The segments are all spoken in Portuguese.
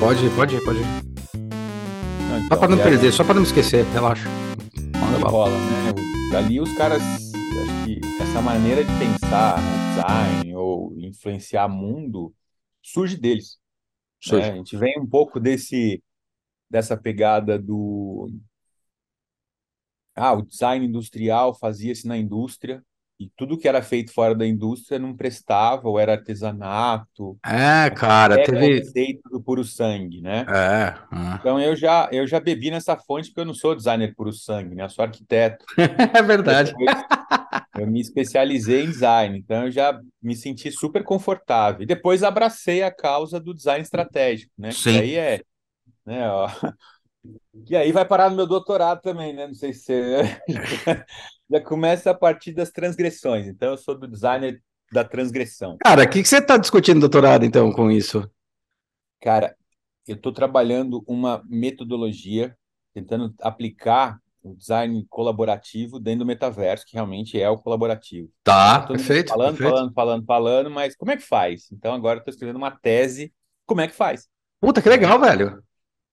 Pode pode pode. Não, Só então, pra não e aí- perder, só pra não esquecer, relaxa. Manda rola, né? Dali os caras, acho que essa maneira de pensar no design ou influenciar mundo surge deles. né? Surge. A gente vem um pouco desse dessa pegada do ah, o design industrial fazia-se na indústria e tudo que era feito fora da indústria não prestava ou era artesanato, É, cara, teve. conceito do puro sangue, né? É, é. Então eu já eu já bebi nessa fonte porque eu não sou designer puro sangue, né? Eu sou arquiteto. é verdade. Depois eu me especializei em design, então eu já me senti super confortável. E depois abracei a causa do design estratégico, né? Que Sim. aí é, né, ó. E aí vai parar no meu doutorado também, né? Não sei se você... já começa a partir das transgressões. Então eu sou do designer da transgressão. Cara, o que, que você tá discutindo doutorado, então, com isso? Cara, eu estou trabalhando uma metodologia, tentando aplicar o design colaborativo dentro do metaverso, que realmente é o colaborativo. Tá, mundo perfeito, falando, perfeito. falando, falando, falando, mas como é que faz? Então agora eu estou escrevendo uma tese, como é que faz? Puta, que legal, velho.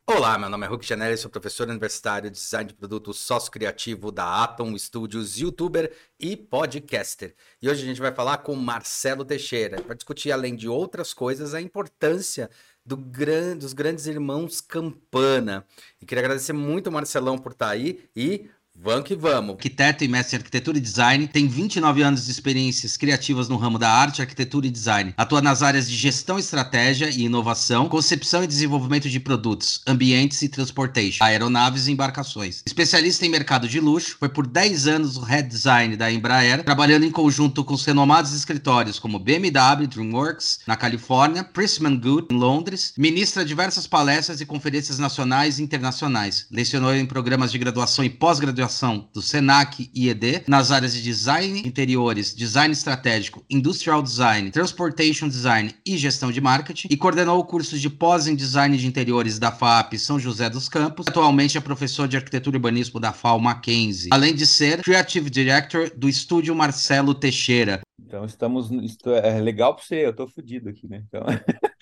Olá, meu nome é Hulk Janelli, sou professor universitário de design de produto sócio-criativo da Atom Studios, youtuber e podcaster. E hoje a gente vai falar com Marcelo Teixeira para discutir, além de outras coisas, a importância do gran- dos grandes irmãos Campana. E queria agradecer muito ao Marcelão por estar aí e vamos que vamos. Arquiteto e mestre em arquitetura e design, tem 29 anos de experiências criativas no ramo da arte, arquitetura e design. Atua nas áreas de gestão, estratégia e inovação, concepção e desenvolvimento de produtos, ambientes e transportation, aeronaves e embarcações. Especialista em mercado de luxo, foi por 10 anos o head design da Embraer, trabalhando em conjunto com os renomados escritórios como BMW, DreamWorks, na Califórnia, Prisman Good, em Londres, ministra diversas palestras e conferências nacionais e internacionais. Lecionou em programas de graduação e pós-graduação do SENAC e ED, nas áreas de design interiores, design estratégico, industrial design, transportation design e gestão de marketing, e coordenou o curso de pós em design de interiores da FAP São José dos Campos. Atualmente é professor de arquitetura e urbanismo da FAO Mackenzie, além de ser Creative Director do estúdio Marcelo Teixeira. Então estamos, isto é legal para você, eu estou fudido aqui, né? Então,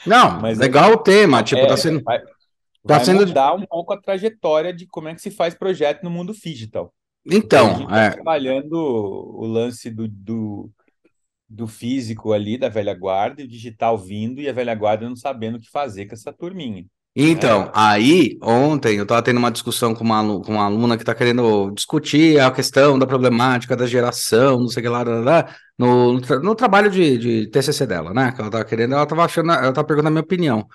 Não, Mas legal o tema, tipo, é, tá sendo. Tá vai sendo- mudar um pouco a trajetória de como é que se faz projeto no mundo digital. a Então, gente tá é, trabalhando o lance do, do, do físico ali, da velha guarda, e o digital vindo, e a velha guarda não sabendo o que fazer com essa turminha. Então, aí, ontem eu estava tendo uma discussão com uma, com uma aluna que está querendo discutir a questão da problemática da geração, não sei o que lá, lá, lá, no, no, tra- no trabalho de, de TCC dela, né? Que ela estava querendo, ela estava achando, ela estava perguntando a minha opinião.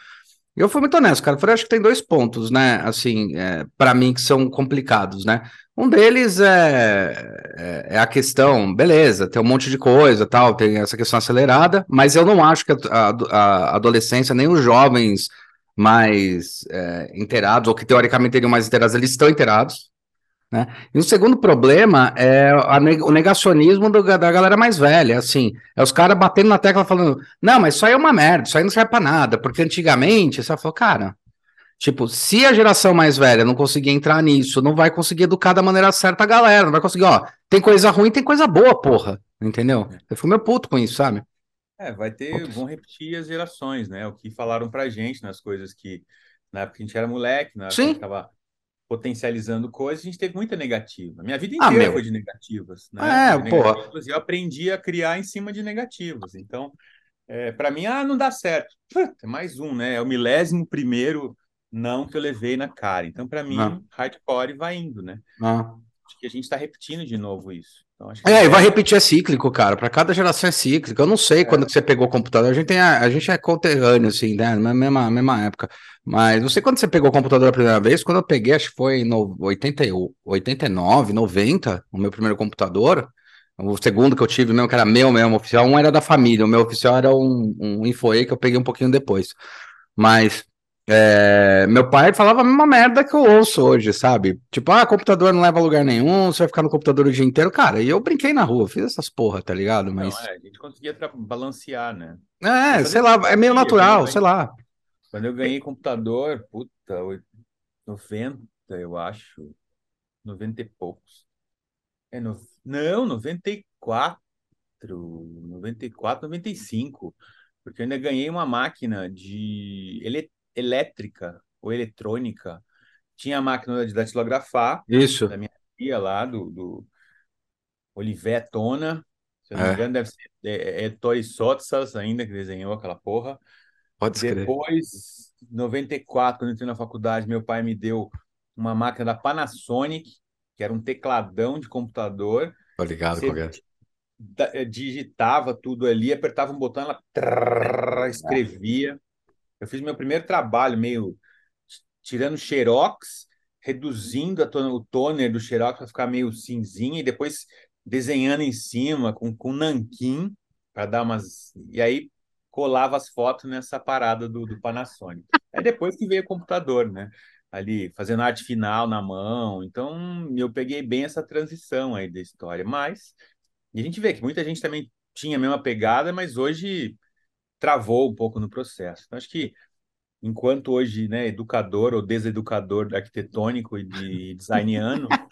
Eu fui muito honesto, cara. Eu falei, acho que tem dois pontos, né? Assim, é, para mim, que são complicados, né? Um deles é, é, é a questão, beleza, tem um monte de coisa, tal, tem essa questão acelerada, mas eu não acho que a, a- a adolescência, nem os jovens mais é, inteirados, ou que teoricamente teriam mais inteirados, eles estão inteirados, né? E o segundo problema é ne- o negacionismo do- da galera mais velha, assim, é os caras batendo na tecla falando, não, mas isso aí é uma merda, isso aí não serve pra nada, porque antigamente, você falou, cara, tipo, se a geração mais velha não conseguir entrar nisso, não vai conseguir educar da maneira certa a galera, não vai conseguir, ó, tem coisa ruim, tem coisa boa, porra, entendeu? Eu fui meu puto com isso, sabe? É, vai ter, vão repetir as gerações, né? O que falaram pra gente nas coisas que, na época a gente era moleque, na época que a Sim. gente tava potencializando coisas, a gente teve muita negativa. Minha vida Ah, inteira meu. foi de negativas, né? É, De negativas, e eu aprendi a criar em cima de negativas. Então, é, para mim, ah, não dá certo. Puta, É mais um, né? É o milésimo primeiro não que eu levei na cara. Então, para mim, Ah. hardcore vai indo, né? Ah. Acho que a gente está repetindo de novo isso. Então, que É, e vai repetir, é cíclico, cara. Para cada geração é cíclico. Eu não sei quando que você pegou o computador. A gente, tem a, a gente é conterrâneo, assim, né? Na mesma, mesma época. Mas não sei quando você pegou o computador a primeira vez. Quando eu peguei, acho que foi em no, 80, e- 89, 90, o meu primeiro computador. O segundo que eu tive mesmo, que era meu mesmo, oficial. Um era da família, o meu oficial era um, um Infoe que eu peguei um pouquinho depois. Mas é, meu pai falava a mesma merda que eu ouço hoje, sabe? Tipo, ah, computador não leva a lugar nenhum, você vai ficar no computador o dia inteiro. Cara, e eu brinquei na rua, fiz essas porra, tá ligado? Mas. Não, é, a gente conseguia balancear, né? É, sei lá, é meio natural, sei lá. Quando eu ganhei computador, puta, oit- 90, eu acho. 90 e poucos. É no... Não, 94. 94, 95. Porque eu ainda ganhei uma máquina de ele... elétrica ou eletrônica. Tinha a máquina de datilografar. Isso. Da minha tia lá, do, do Olivet Tona. Se eu não me É. engano, deve ser é, é Tori Sotsas ainda, que desenhou aquela porra. Pode escrever. Depois, em 94, quando eu entrei na faculdade, meu pai me deu uma máquina da Panasonic, que era um tecladão de computador. Tô ligado Você qual que é. eh, digitava tudo ali, apertava um botão, ela trrr, escrevia. Eu fiz meu primeiro trabalho meio tirando xerox, reduzindo ton- o toner do xerox para ficar meio cinzinha e depois desenhando em cima com, com nanquim para dar umas. E aí colava as fotos nessa parada do, do Panasonic. É depois que veio o computador, né? Ali fazendo arte final na mão. Então eu peguei bem essa transição aí da história. Mas e a gente vê que muita gente também tinha a mesma pegada, mas hoje travou um pouco no processo. Então, acho que enquanto hoje, né, educador ou deseducador arquitetônico e de designiano, gente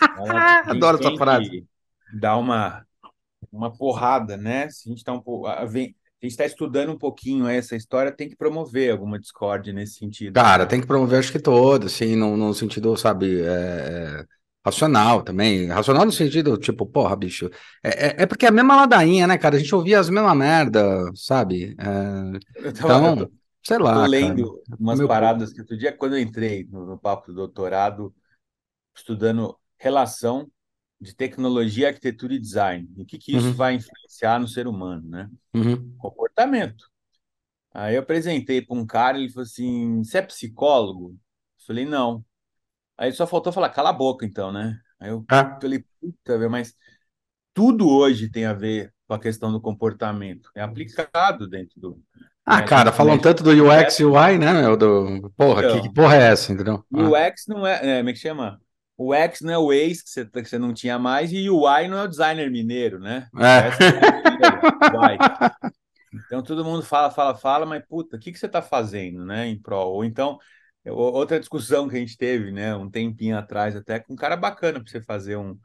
Adoro essa frase. que dar uma, uma porrada, né? Se a gente está um pouco, a gente está estudando um pouquinho essa história, tem que promover alguma discórdia nesse sentido. Cara, tem que promover, acho que todo, assim, no, no sentido, sabe, é, é, racional também. Racional no sentido, tipo, porra, bicho. É, é, é porque é a mesma ladainha, né, cara? A gente ouvia as mesmas merda, sabe? É, tava- então, tô- sei Tô lá, cara. lendo umas Meu paradas que outro dia, quando eu entrei no, no papo do doutorado, estudando relação de tecnologia, arquitetura e design. E o que, que isso Uhum. vai influenciar no ser humano, né? Uhum. Comportamento. Aí eu apresentei para um cara, ele falou assim: Você é psicólogo? Eu falei: Não. Aí só faltou falar: Cala a boca, então, né? Aí eu É. falei: Puta, velho, mas tudo hoje tem a ver com a questão do comportamento. É aplicado dentro do. Ah, né, cara, falam tanto do com UX e UI, né, meu? Do... Porra, que, que Então. porra é essa, entendeu? Ah, o X não é, é, como é que chama? O X não é o ex que você, que você não tinha mais, e o Y não é o designer mineiro, né? É é. Então todo mundo fala, fala, fala, mas puta, o que, que você está fazendo, né, em prol? Ou então, outra discussão que a gente teve, né, um tempinho atrás, até com um cara bacana para você fazer um,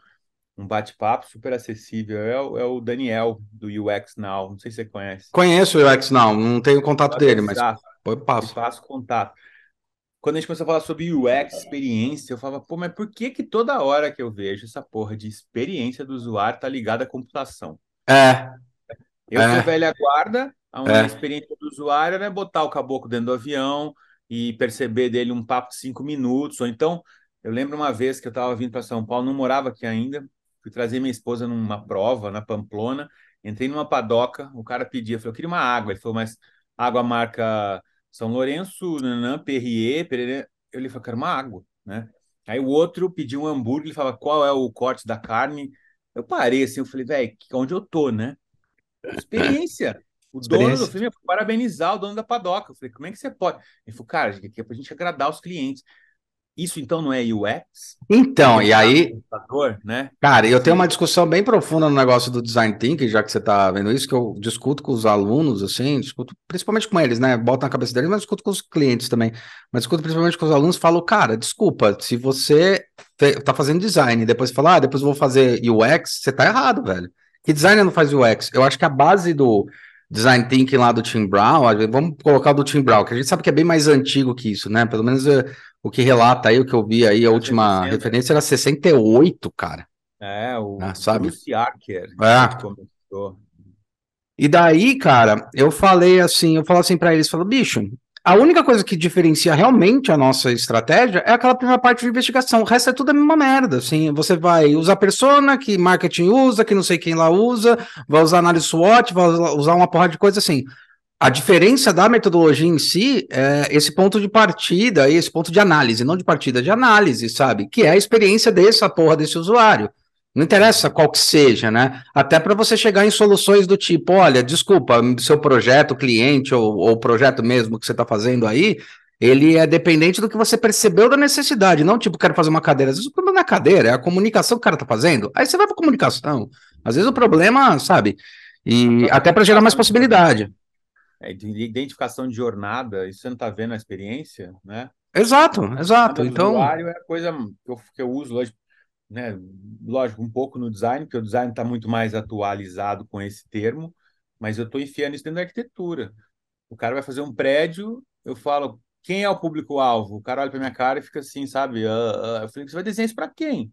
um bate-papo super acessível, é o, é o Daniel, do UX Now, não sei se você conhece. Conheço o UX, não, não tenho contato dele, mas eu passo. faço contato. Quando a gente começou a falar sobre UX, experiência, eu falava, pô, mas por que que toda hora que eu vejo essa porra de experiência do usuário tá ligada à computação? É, Eu É. sou velha guarda, onde É. a experiência do usuário era botar o caboclo dentro do avião e perceber dele um papo de cinco minutos. Ou então, eu lembro uma vez que eu estava vindo para São Paulo, não morava aqui ainda, fui trazer minha esposa numa prova na Pamplona, entrei numa padoca, o cara pedia, eu falei, eu queria uma água. Ele falou, mas água marca São Lourenço, nanã, Perrier, pererê. Eu lhe falei, quero uma água, né? Aí o outro pediu um hambúrguer, ele falava, qual é o corte da carne? Eu parei assim, eu falei, velho, onde eu tô, né? Experiência. O dono do filme ia parabenizar o dono da padoca. Eu falei, como é que você pode? Ele falou, cara, aqui é pra gente agradar os clientes. Isso então não é UX? então, e aí, Computador, né? Cara, eu tenho uma discussão bem profunda no negócio do design thinking, já que você está vendo isso, que eu discuto com os alunos, assim, discuto principalmente com eles, né? Boto na cabeça deles, mas discuto com os clientes também. Mas discuto principalmente com os alunos, falo, cara, desculpa, se você tá fazendo design e depois fala, ah, depois eu vou fazer UX, você tá errado, velho. Que designer não faz UX? Eu acho que a base do design thinking lá do Tim Brown, vamos colocar o do Tim Brown, que a gente sabe que é bem mais antigo que isso, né? Pelo menos eh, o que relata aí, o que eu vi aí, a última 60. referência era 68, cara. É, o Ah, sabe? Bruce Archer, É. comentou. E daí, cara, eu falei assim, eu falo assim pra eles, falo, bicho, a única coisa que diferencia realmente a nossa estratégia é aquela primeira parte de investigação. O resto é tudo a mesma merda, assim, você vai usar persona, que marketing usa, que não sei quem lá usa, vai usar análise SWOT, vai usar uma porrada de coisa assim. A diferença da metodologia em si é esse ponto de partida, esse ponto de análise, não de partida, de análise, sabe? Que é a experiência dessa porra desse usuário. Não interessa qual que seja, né? Até para você chegar em soluções do tipo, olha, desculpa, seu projeto, cliente ou, ou projeto mesmo que você está fazendo aí, ele é dependente do que você percebeu da necessidade, não tipo, quero fazer uma cadeira. Às vezes o problema não é a cadeira, é a comunicação que o cara está fazendo. Aí você vai para comunicação. Às vezes o problema, sabe? E até para gerar mais possibilidade. É, de identificação de jornada, isso você não está vendo a experiência, né? Exato, exato. Então, usuário é a coisa que eu, que eu uso, lógico, né? Lógico, um pouco no design, porque o design está muito mais atualizado com esse termo, mas eu estou enfiando isso dentro da arquitetura. O cara vai fazer um prédio, eu falo, quem é o público-alvo? O cara olha pra minha cara e fica assim, sabe? Uh, uh. Eu falei, você vai desenhar isso para quem?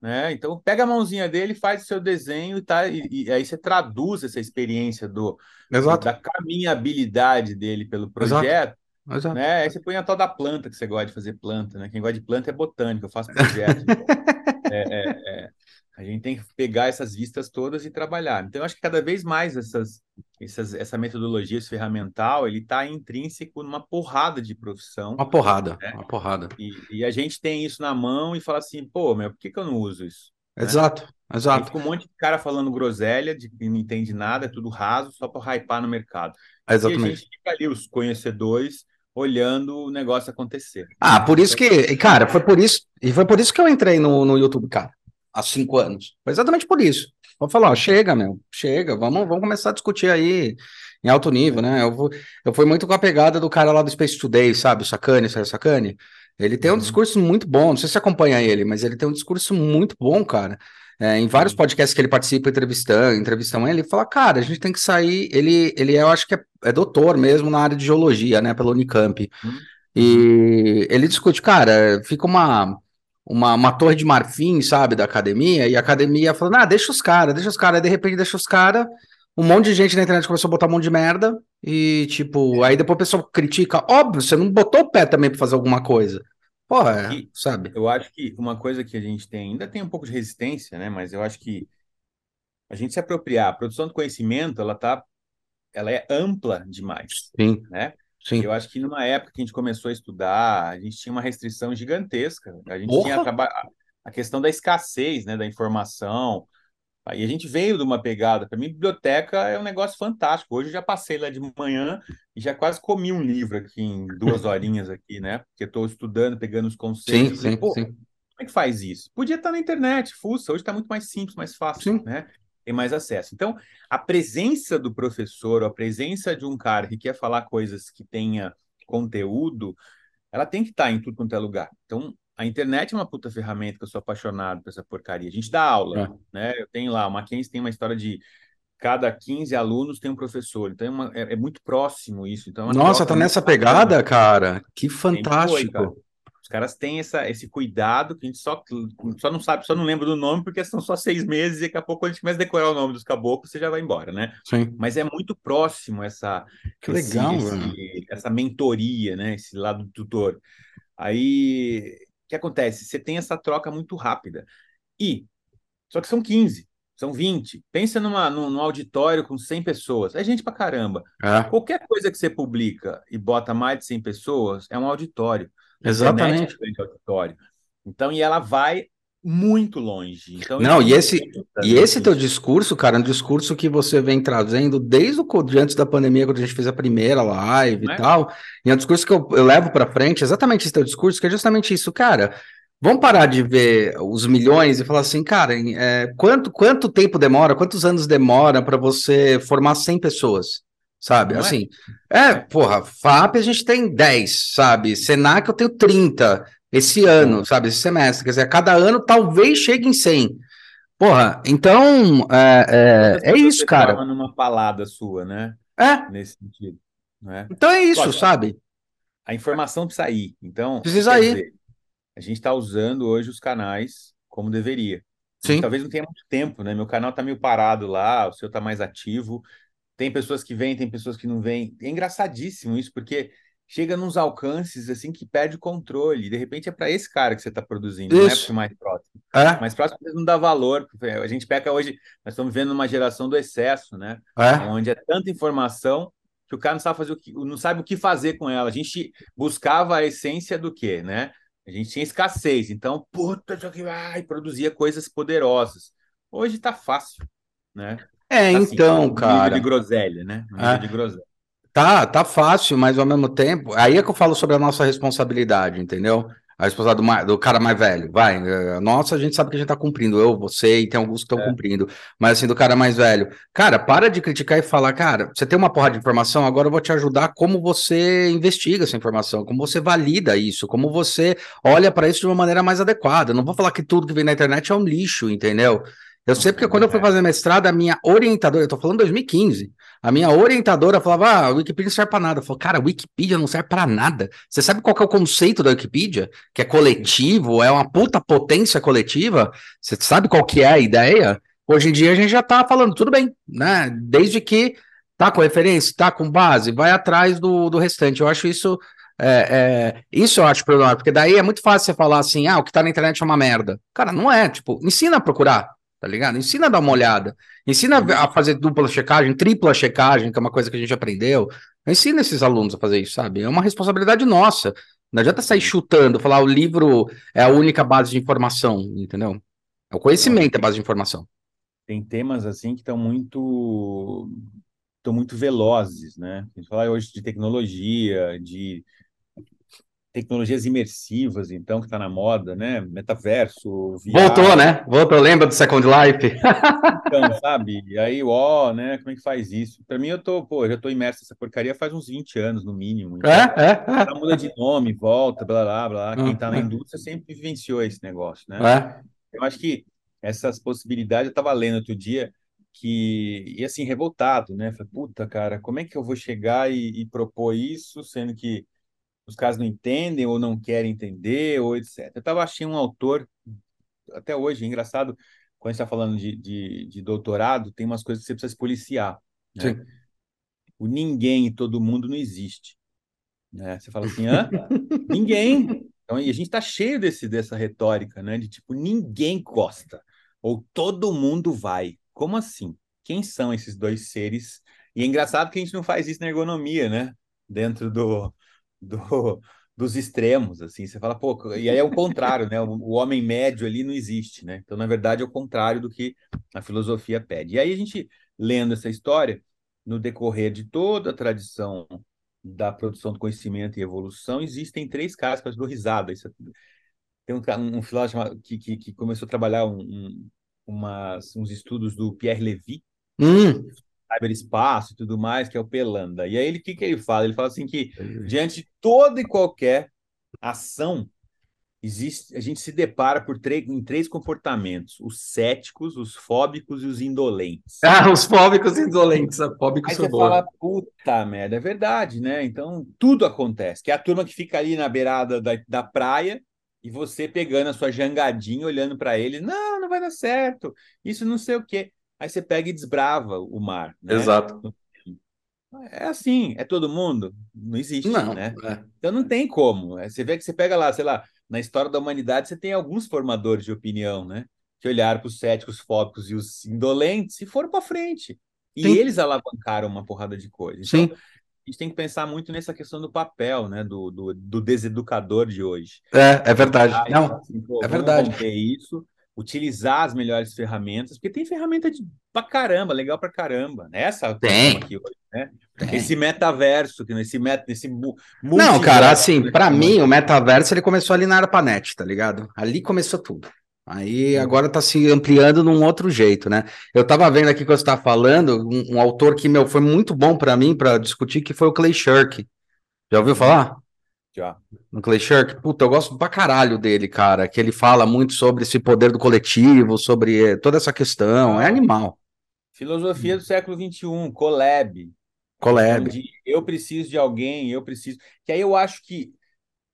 Né? Então, pega a mãozinha dele, faz o seu desenho e, tá, e, e aí você traduz essa experiência do, Exato. da caminhabilidade dele pelo projeto. Exato. Exato. Né? Aí você põe a tal da planta, que você gosta de fazer planta, né? Quem gosta de planta é botânico, eu faço projeto. É, é, é, a gente tem que pegar essas vistas todas e trabalhar. Então, eu acho que cada vez mais essas, essas, essa metodologia esse ferramental, ele está intrínseco numa porrada de profissão. Uma porrada, né? uma porrada. E, e, a gente tem isso na mão e fala assim, pô, meu, por que, que eu não uso isso? Exato, né? exato. Fica um monte de cara falando groselha, de que não entende nada, é tudo raso, só para hypar no mercado. Exatamente. E a gente fica ali, os conhecedores, olhando o negócio acontecer. Ah, por isso que, cara, foi por isso, e foi por isso que eu entrei no, no YouTube, cara há cinco anos. Foi exatamente por isso. Vou falar, ó, chega, meu, chega, vamos, vamos começar a discutir aí em alto nível, né? Eu, vou, eu fui muito com a pegada do cara lá do Space Today, sabe? O Sacane, sabe o Sacane? Ele tem um uhum. discurso muito bom, não sei se acompanha ele, mas ele tem um discurso muito bom, cara. É, em vários podcasts que ele participa entrevistando, entrevistando ele, fala, cara, a gente tem que sair. Ele, ele eu acho que é, é doutor mesmo na área de geologia, né, pela Unicamp. Uhum. E ele discute, cara, fica uma uma, uma torre de marfim, sabe, da academia, e a academia falando, ah, deixa os caras, deixa os caras, de repente deixa os caras, um monte de gente na internet começou a botar um monte de merda, e tipo, aí depois o pessoal critica, óbvio, você não botou o pé também para fazer alguma coisa. E, sabe? Eu acho que uma coisa que a gente tem, ainda tem um pouco de resistência, né, mas eu acho que a gente se apropriar, a produção do conhecimento, ela tá, ela é ampla demais, Sim. né? Sim. Eu acho que numa época que a gente começou a estudar, a gente tinha uma restrição gigantesca. A gente Porra. tinha a, a questão da escassez, né, da informação. Aí a gente veio de uma pegada. Para mim, biblioteca é um negócio fantástico. Hoje eu já passei lá de manhã e já quase comi um livro aqui em duas horinhas aqui, né? Porque estou estudando, pegando os conceitos. Sim, sim, Pô, sim. Como é que faz isso? Podia estar na internet, fuça. Hoje está muito mais simples, mais fácil, sim. né? tem mais acesso. Então, a presença do professor, a presença de um cara que quer falar coisas que tenha conteúdo, ela tem que estar em tudo quanto é lugar. Então, a internet é uma puta ferramenta que eu sou apaixonado por essa porcaria. A gente dá aula, é. né? Eu tenho lá, o Mackenzie tem uma história de cada 15 alunos tem um professor. Então é, uma, é, é muito próximo isso. Então, é Nossa, tá nessa pegada, cara? Que fantástico. Foi, cara. Os caras têm essa, esse cuidado que a gente só, só não sabe, só não lembra do nome, porque são só seis meses e daqui a pouco a gente começa a decorar o nome dos caboclos, você já vai embora, né? Sim. Mas é muito próximo essa, que esse, legal, esse, essa mentoria, né? Esse lado do tutor. Aí, que acontece? Você tem essa troca muito rápida. E, só que são 15, são 20. Pensa numa, num, num auditório com 100 pessoas. É gente pra caramba. É. Qualquer coisa que você publica e bota mais de 100 pessoas é um auditório. Exatamente. Auditório. Então, e ela vai muito longe. Então, não, e esse, e esse teu discurso, cara, é um discurso que você vem trazendo desde o de antes da pandemia, quando a gente fez a primeira live é? e tal, e é um discurso que eu, eu levo para frente, exatamente esse teu discurso, que é justamente isso, cara. Vamos parar de ver os milhões e falar assim, cara, é, quanto, quanto tempo demora, quantos anos demora para você formar 100 pessoas? sabe? Não é? assim, é? é, porra, FAP a gente tem 10, sabe? Senac eu tenho 30 esse ano, sabe? Esse semestre, quer dizer, cada ano talvez chegue em 100. Porra, então, é, é, é isso, cara. numa palada sua, né? É. Nesse sentido. Né? Então é isso, sabe? A informação precisa ir. Então, precisa ir. Dizer, a gente está usando hoje os canais como deveria. Sim. Talvez não tenha muito tempo, né? Meu canal está meio parado lá, o seu está mais ativo. Tem pessoas que vêm, tem pessoas que não vêm. É engraçadíssimo isso, porque chega nos alcances assim que perde o controle. De repente é para esse cara que você está produzindo, isso. não é para mais próximo. É. Mais próximo não dá valor. A gente peca hoje, nós estamos vivendo uma geração do excesso, né? É. Onde é tanta informação que o cara não sabe fazer o que, não sabe o que fazer com ela. A gente buscava a essência do quê, né? A gente tinha escassez, então, puta, ai, produzia coisas poderosas. Hoje está fácil, né? É, assim, então, cara. de groselha, né? É. de groselha. Tá, tá fácil, mas ao mesmo tempo. Aí é que eu falo sobre a nossa responsabilidade, entendeu? A responsabilidade do, do, cara mais velho. Vai, a nossa a gente sabe que a gente tá cumprindo. Eu, você e tem alguns que estão é. cumprindo. Mas assim, do cara mais velho. Cara, para de criticar e falar, cara, você tem uma porra de informação, agora eu vou te ajudar como você investiga essa informação, como você valida isso, como você olha para isso de uma maneira mais adequada. não vou falar que tudo que vem na internet é um lixo, entendeu? Eu sei porque quando eu fui fazer mestrado, a minha orientadora, eu tô falando 2015, a minha orientadora falava, ah, a Wikipedia não serve para nada. Eu falei, cara, a Wikipedia não serve para nada. Você sabe qual é o conceito da Wikipedia? Que é coletivo, é uma puta potência coletiva? Você sabe qual que é a ideia? Hoje em dia a gente já tá falando, tudo bem, né? Desde que tá com referência, tá com base, vai atrás do, do restante. Eu acho isso é, é, isso eu acho problemático, porque daí é muito fácil você falar assim, ah, o que tá na internet é uma merda. Cara, não é, tipo, ensina a procurar, tá ligado? Ensina a dar uma olhada, ensina a fazer dupla checagem, tripla checagem, que é uma coisa que a gente aprendeu. Ensina esses alunos a fazer isso, sabe? É uma responsabilidade nossa. Não adianta sair chutando, falar o livro é a única base de informação, entendeu? É o conhecimento é a base de informação. Tem temas assim que estão muito estão muito velozes, né? A gente fala hoje de tecnologia, de tecnologias imersivas, então, que está na moda, né? Metaverso, VR. Voltou, né? Voltou, lembra do Second Life? então, sabe? E aí, ó, né? Como é que faz isso? Para mim, eu tô, pô, já tô imerso nessa porcaria faz uns 20 anos, no mínimo. Então, é, é, é. Muda de nome, volta, blá, blá, blá. Quem está na uhum. indústria sempre vivenciou esse negócio, né? É. Eu acho que essas possibilidades, eu estava lendo outro dia, que, e assim, revoltado, né? Falei, puta, cara, como é que eu vou chegar e, e propor isso, sendo que os caras não entendem ou não querem entender, ou etc. Eu estava achando um autor, até hoje, é engraçado, quando a gente está falando de, de, de, doutorado, tem umas coisas que você precisa se policiar. Né? O ninguém e todo mundo não existe. Né? Você fala assim, hã? ninguém. Então, e a gente está cheio desse, dessa retórica, né? De tipo, ninguém gosta. Ou todo mundo vai. Como assim? Quem são esses dois seres? E é engraçado que a gente não faz isso na ergonomia, né? Dentro do, do, dos extremos, assim, você fala, pô, e aí é o contrário, né? O, o, homem médio ali não existe, né? Então, na verdade, é o contrário do que a filosofia pede. E aí a gente, lendo essa história, no decorrer de toda a tradição da produção do conhecimento e evolução, existem três eu dou risada. Isso, tem um, um filósofo que, que, que, começou a trabalhar um, um, umas, uns estudos do Pierre Levy, hum cyberespaço e tudo mais, que é o Pelanda. E aí ele o que, que ele fala? Ele fala assim que diante de toda e qualquer ação, existe, a gente se depara por três, em três comportamentos: os céticos, os fóbicos e os indolentes. Ah, os fóbicos e indolentes. A fóbicos Aí você boa. fala, puta merda, é verdade, né? Então tudo acontece. Que é a turma que fica ali na beirada da, da praia e você pegando a sua jangadinha, olhando para ele, não, não vai dar certo, isso não sei o quê aí você pega e desbrava o mar. Né? Exato. É assim, é todo mundo? Não existe, não, né? É. Então não tem como. É, você vê que você pega lá, sei lá, na história da humanidade, você tem alguns formadores de opinião, né? Que olharam para os céticos, fóbicos e os indolentes e foram para frente. E Sim. eles alavancaram uma porrada de coisas. Então, Sim. a gente tem que pensar muito nessa questão do papel, né? Do, do, do deseducador de hoje. É, é verdade. Não, assim, é verdade. isso utilizar as melhores ferramentas, porque tem ferramenta de pra caramba, legal pra caramba. Né? Essa tem. aqui hoje, né? Tem. Esse metaverso, esse meta, esse Não, cara, assim, para mim o metaverso ele começou ali na ARPANET, tá ligado? Ali começou tudo. Aí agora tá se ampliando num outro jeito, né? Eu tava vendo aqui que você tá falando, um, um autor que meu foi muito bom para mim para discutir que foi o Clay Shirk. Já ouviu falar? Já. No Clay Shirk, puta, eu gosto pra caralho dele, cara. Que ele fala muito sobre esse poder do coletivo, sobre eh, toda essa questão. É animal. Filosofia do século XXI, collab. Collab. eu preciso de alguém, eu preciso. Que aí eu acho que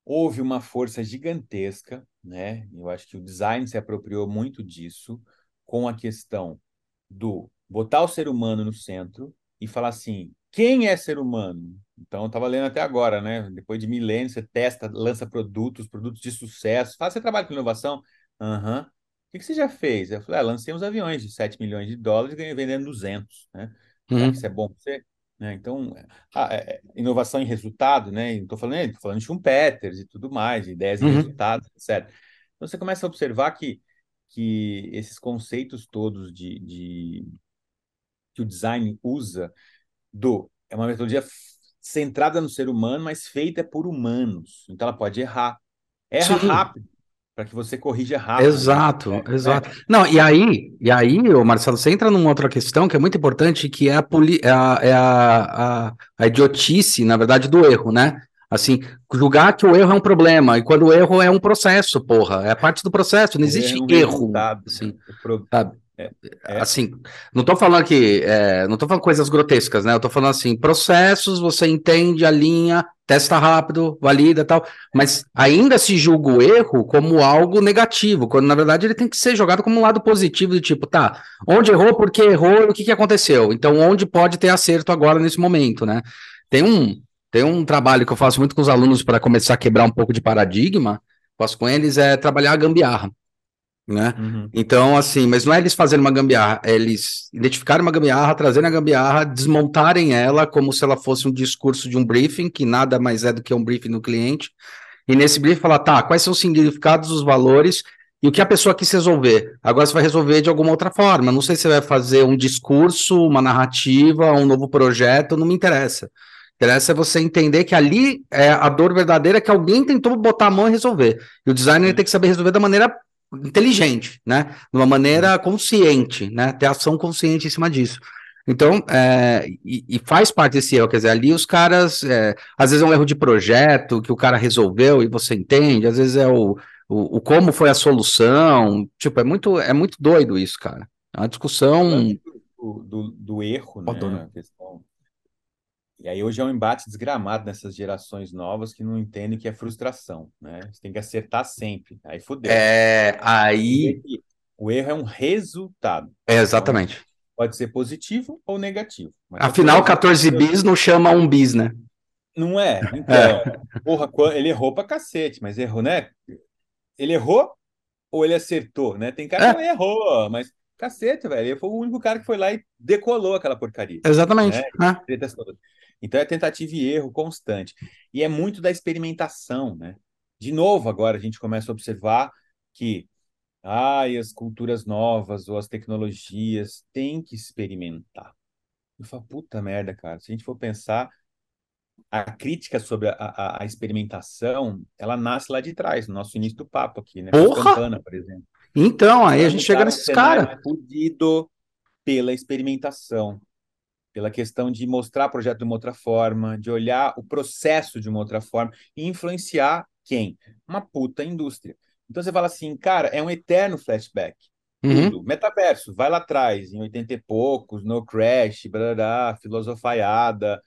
houve uma força gigantesca, né? Eu acho que o design se apropriou muito disso, com a questão do botar o ser humano no centro e falar assim: quem é ser humano? Então, eu estava lendo até agora, né? Depois de milênios, você testa, lança produtos, produtos de sucesso. Fala, você trabalha com inovação? Aham. Uhum. O que, que você já fez? Eu falei, ah, lancei uns aviões de 7 milhões de dólares e ganhei vendendo 200, né? Uhum. Isso é bom para você? Né? Então, a, é, inovação em resultado, né? Estou falando, estou falando de Schumpeter e tudo mais, ideias uhum. em resultados, etc. Então, você começa a observar que, que esses conceitos todos de, de que o design usa do é uma metodologia centrada no ser humano, mas feita por humanos. Então ela pode errar. Erra Sim. rápido para que você corrija rápido. Exato, é, exato. É. Não, e aí, e aí, o Marcelo, você entra numa outra questão que é muito importante, que é a, poli é a, é a, a, a idiotice, na verdade, do erro, né? Assim, julgar que o erro é um problema, e quando o erro é um processo, porra, é parte do processo, não existe é um erro. Assim, é, pro... sabe? É. Assim, não estou falando que. É, não estou falando coisas grotescas, né? Eu estou falando assim, processos, você entende a linha, testa rápido, valida tal, mas ainda se julga o erro como algo negativo, quando na verdade ele tem que ser jogado como um lado positivo, de tipo, tá, onde errou, por que errou, o que, que aconteceu? Então, onde pode ter acerto agora nesse momento, né? Tem um, tem um trabalho que eu faço muito com os alunos para começar a quebrar um pouco de paradigma, faço com eles, é trabalhar a gambiarra né? Uhum. Então, assim, mas não é eles fazerem uma gambiarra, é eles identificarem uma gambiarra, trazerem a gambiarra, desmontarem ela como se ela fosse um discurso de um briefing, que nada mais é do que um briefing do cliente, e nesse briefing falar, tá, quais são os significados, os valores e o que a pessoa quis resolver. Agora você vai resolver de alguma outra forma. Não sei se você vai fazer um discurso, uma narrativa, um novo projeto, não me interessa. Interessa é você entender que ali é a dor verdadeira que alguém tentou botar a mão e resolver. E o designer tem que saber resolver da maneira inteligente, né? De uma maneira uhum. consciente, né? Ter ação consciente em cima disso. Então, é, e, e, faz parte desse erro, quer dizer, ali os caras, é, às vezes é um erro de projeto que o cara resolveu e você entende, às vezes é o, o, o como foi a solução, tipo, é muito, é muito doido isso, cara. É uma discussão... Do, do, do erro, né? A questão e aí hoje é um embate desgramado nessas gerações novas que não entendem o que é frustração, né? Você tem que acertar sempre. Aí fudeu. É, aí... O erro é um resultado. É, exatamente. Então, pode ser positivo ou negativo. Afinal, 14 bis não chama um bis, né? Não é. Então, é. porra, ele errou pra cacete, mas errou, né? Ele errou ou ele acertou, né? Tem cara é. que errou, mas cacete, velho. Ele foi o único cara que foi lá e decolou aquela porcaria. Exatamente. Né? É. Então é tentativa e erro constante. E é muito da experimentação, né? De novo, agora a gente começa a observar que ai, as culturas novas ou as tecnologias têm que experimentar. Eu falo, puta merda, cara. Se a gente for pensar, a crítica sobre a, a, a experimentação, ela nasce lá de trás, no nosso início do papo aqui, né? Porra! Campana, por exemplo. Então, aí a gente chega nesses caras. É pela experimentação pela questão de mostrar o projeto de uma outra forma, de olhar o processo de uma outra forma e influenciar quem? Uma puta indústria. Então você fala assim, cara, é um eterno flashback. Uhum. Tudo. Metaverso, vai lá atrás, em 80 e poucos, No Crash, blá, blá, filosofaiada,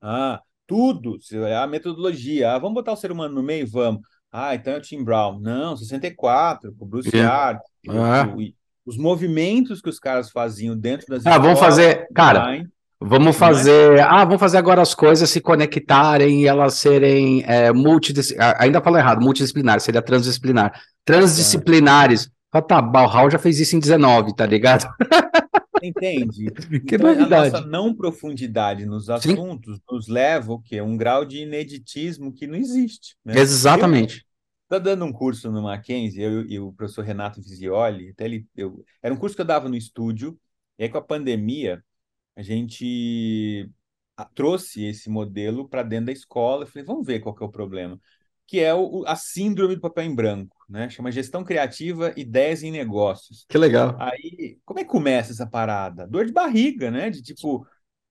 ah, tudo, a metodologia. Ah, vamos botar o ser humano no meio? Vamos. Ah, então é o Tim Brown. Não, 64, com o Bruce yeah. Hart. os movimentos que os caras faziam dentro das Ah, vamos fazer, cara, Vamos é? fazer. Ah, vamos fazer agora as coisas se conectarem e elas serem é, multidisciplinares. Ainda falo errado, multidisciplinar, seria transdisciplinar. Transdisciplinares. Ah, tá, Bauhaus já fez isso em 19, tá ligado? Entende? que então, novidade. A nossa não profundidade nos assuntos Sim. nos leva o quê? Um grau de ineditismo que não existe. Né? Exatamente. Estou dando um curso no Mackenzie, eu e o professor Renato Visioli, até ele, eu, era um curso que eu dava no estúdio, e aí com a pandemia a gente trouxe esse modelo para dentro da escola. Eu falei, vamos ver qual que é o problema. Que é o, a síndrome do papel em branco, né? Chama gestão criativa, ideias em negócios. Que legal. Aí, como é que começa essa parada? Dor de barriga, né? De tipo,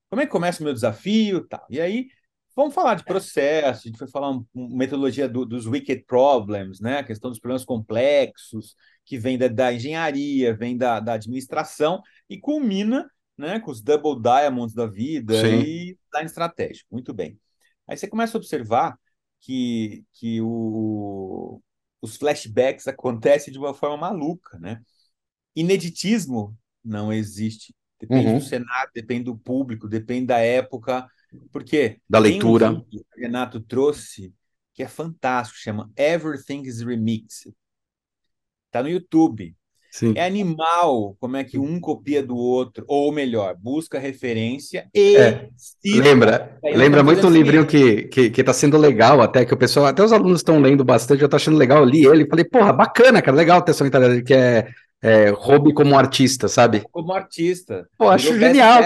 como é que começa o meu desafio? Tal. E aí, vamos falar de processo, a gente foi falar uma um, metodologia do, dos wicked problems, né? A questão dos problemas complexos, que vem da, da engenharia, vem da, da administração, e culmina né, com os double diamonds da vida Sim. e design estratégico. Muito bem. Aí você começa a observar que, que o, os flashbacks acontecem de uma forma maluca, né? Ineditismo não existe. Depende uhum. do cenário, depende do público, depende da época. Porque da leitura. Um que o Renato trouxe que é fantástico, chama Everything is Remixed. Tá no YouTube. Sim. É animal como é que um copia do outro, ou melhor, busca referência e é. lembra, lembra muito um livrinho que, que, que tá sendo legal até, que o pessoal, até os alunos estão lendo bastante, eu tô achando legal, eu li ele, falei, porra, bacana, cara, legal ter essa mentalidade que é, é hobby como artista, sabe? Como artista. Pô, acho genial.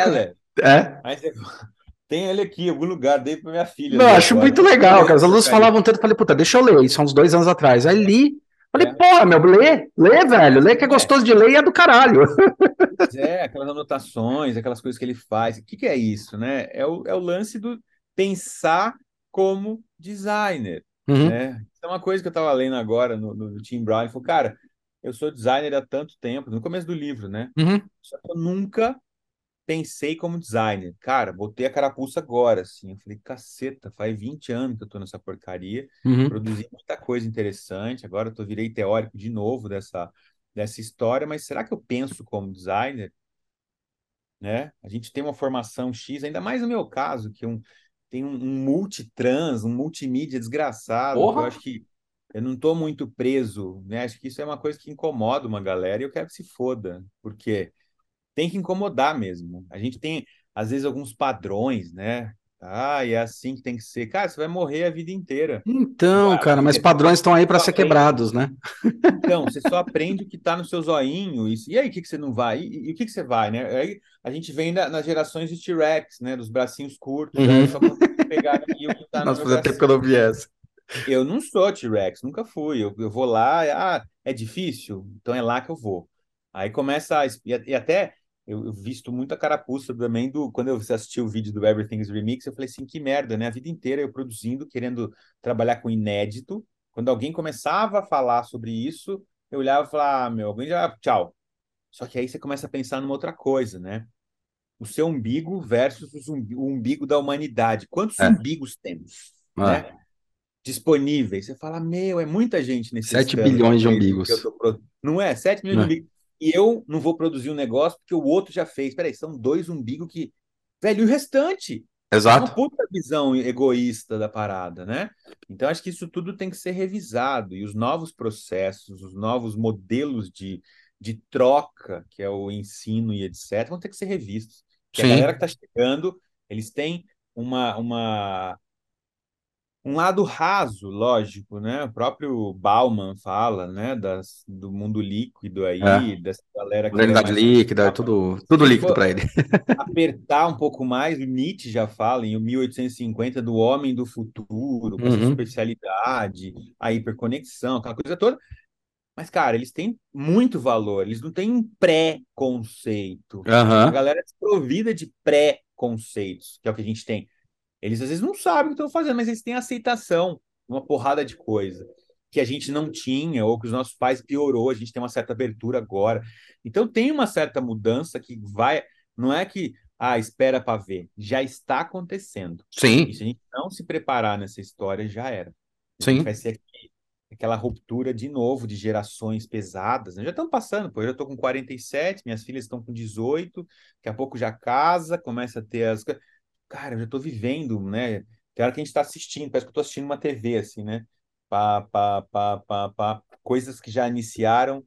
É. Mas tem ele aqui em algum lugar, dei pra minha filha. Não, acho agora. muito legal, cara. Os alunos falavam tanto, falei, puta, deixa eu ler, isso há uns dois anos atrás. Aí li, Falei, é. porra, meu, lê, lê, velho, lê que é, é. gostoso de ler e é do caralho. É, aquelas anotações, aquelas coisas que ele faz. O que, que é isso, né? É o, é o lance do pensar como designer, uhum. né? Então, uma coisa que eu estava lendo agora no, no Tim Brown, ele falou, cara, eu sou designer há tanto tempo, no começo do livro, né? Uhum. Só que eu nunca pensei como designer. Cara, botei a carapuça agora, assim. Eu falei, caceta, faz 20 anos que eu tô nessa porcaria, Uhum. produzi muita coisa interessante, agora eu tô, virei teórico de novo dessa, dessa história, mas será que eu penso como designer? Né? A gente tem uma formação X, ainda mais no meu caso, que um, tem um, um multitrans, um multimídia desgraçado, eu acho que eu não estou muito preso, né? Acho que isso é uma coisa que incomoda uma galera e eu quero que se foda, porque tem que incomodar mesmo. A gente tem, às vezes, alguns padrões, né? Ah, é assim que tem que ser. Cara, você vai morrer a vida inteira. Então, Agora, cara, mas você padrões estão aí para ser aprende- quebrados, né? Então, você só aprende o que está no seu zoinho. E, e aí, o que, que você não vai? E, e o que, que você vai, né? Aí a gente vem na- nas gerações de T-Rex, né? Dos bracinhos curtos. Uhum. Eu só pegar aqui o que no Nossa, meu fazia tempo que eu não vi essa. Eu não sou T-Rex, nunca fui. Eu, eu vou lá, ah, é difícil? Então é lá que eu vou. Aí começa a. E, e até eu, eu visto muita carapuça também do. Quando eu assisti o vídeo do Everything's Remix, eu falei assim: que merda, né? A vida inteira eu produzindo, querendo trabalhar com inédito. Quando alguém começava a falar sobre isso, eu olhava e falava: ah, meu, alguém já. Tchau. Só que aí você começa a pensar numa outra coisa, né? O seu umbigo versus o umbi- o umbigo da humanidade. Quantos É. umbigos temos? É. Né? disponíveis. Você fala, meu, é muita gente nesse 7 bilhões de umbigos. Não é? 7 milhões É. de umbigos. E eu não vou produzir um negócio porque o outro já fez. Peraí, são dois umbigos que. Velho, e o restante? É uma Exato. puta visão egoísta da parada, né? Então, acho que isso tudo tem que ser revisado. E os novos processos, os novos modelos de, de troca, que é o ensino e etc., vão ter que ser revistos. Porque Sim. a galera que está chegando, eles têm uma, uma, um lado raso, lógico, né? O próprio Bauman fala, né? Das, do mundo líquido aí, É. dessa galera que Modernidade mais líquida, é tudo, tudo líquido para ele. apertar um pouco mais, o Nietzsche já fala em 1850 do homem do futuro, com essa Uhum. superficialidade, a hiperconexão, aquela coisa toda. Mas, cara, eles têm muito valor, eles não têm um pré-conceito. A Aham. galera é desprovida de pré-conceitos, que é o que a gente tem. Eles às vezes não sabem o que estão fazendo, mas eles têm aceitação, uma porrada de coisa que a gente não tinha, ou que os nossos pais piorou, a gente tem uma certa abertura agora. Então tem uma certa mudança que vai. Não é que, ah, espera para ver, já está acontecendo. Sim, E se a gente não se preparar nessa história, já era. Sim. vai ser aquela ruptura de novo de gerações pesadas. né? Já estão passando, pô. Eu já estou com 47, minhas filhas estão com 18, daqui a pouco já casa, começa a ter as. Cara, eu já estou vivendo, né? Tem hora que a gente está assistindo, parece que eu estou assistindo uma TV, assim, né? Pá, pá, pá, pá, pá. Coisas que já iniciaram,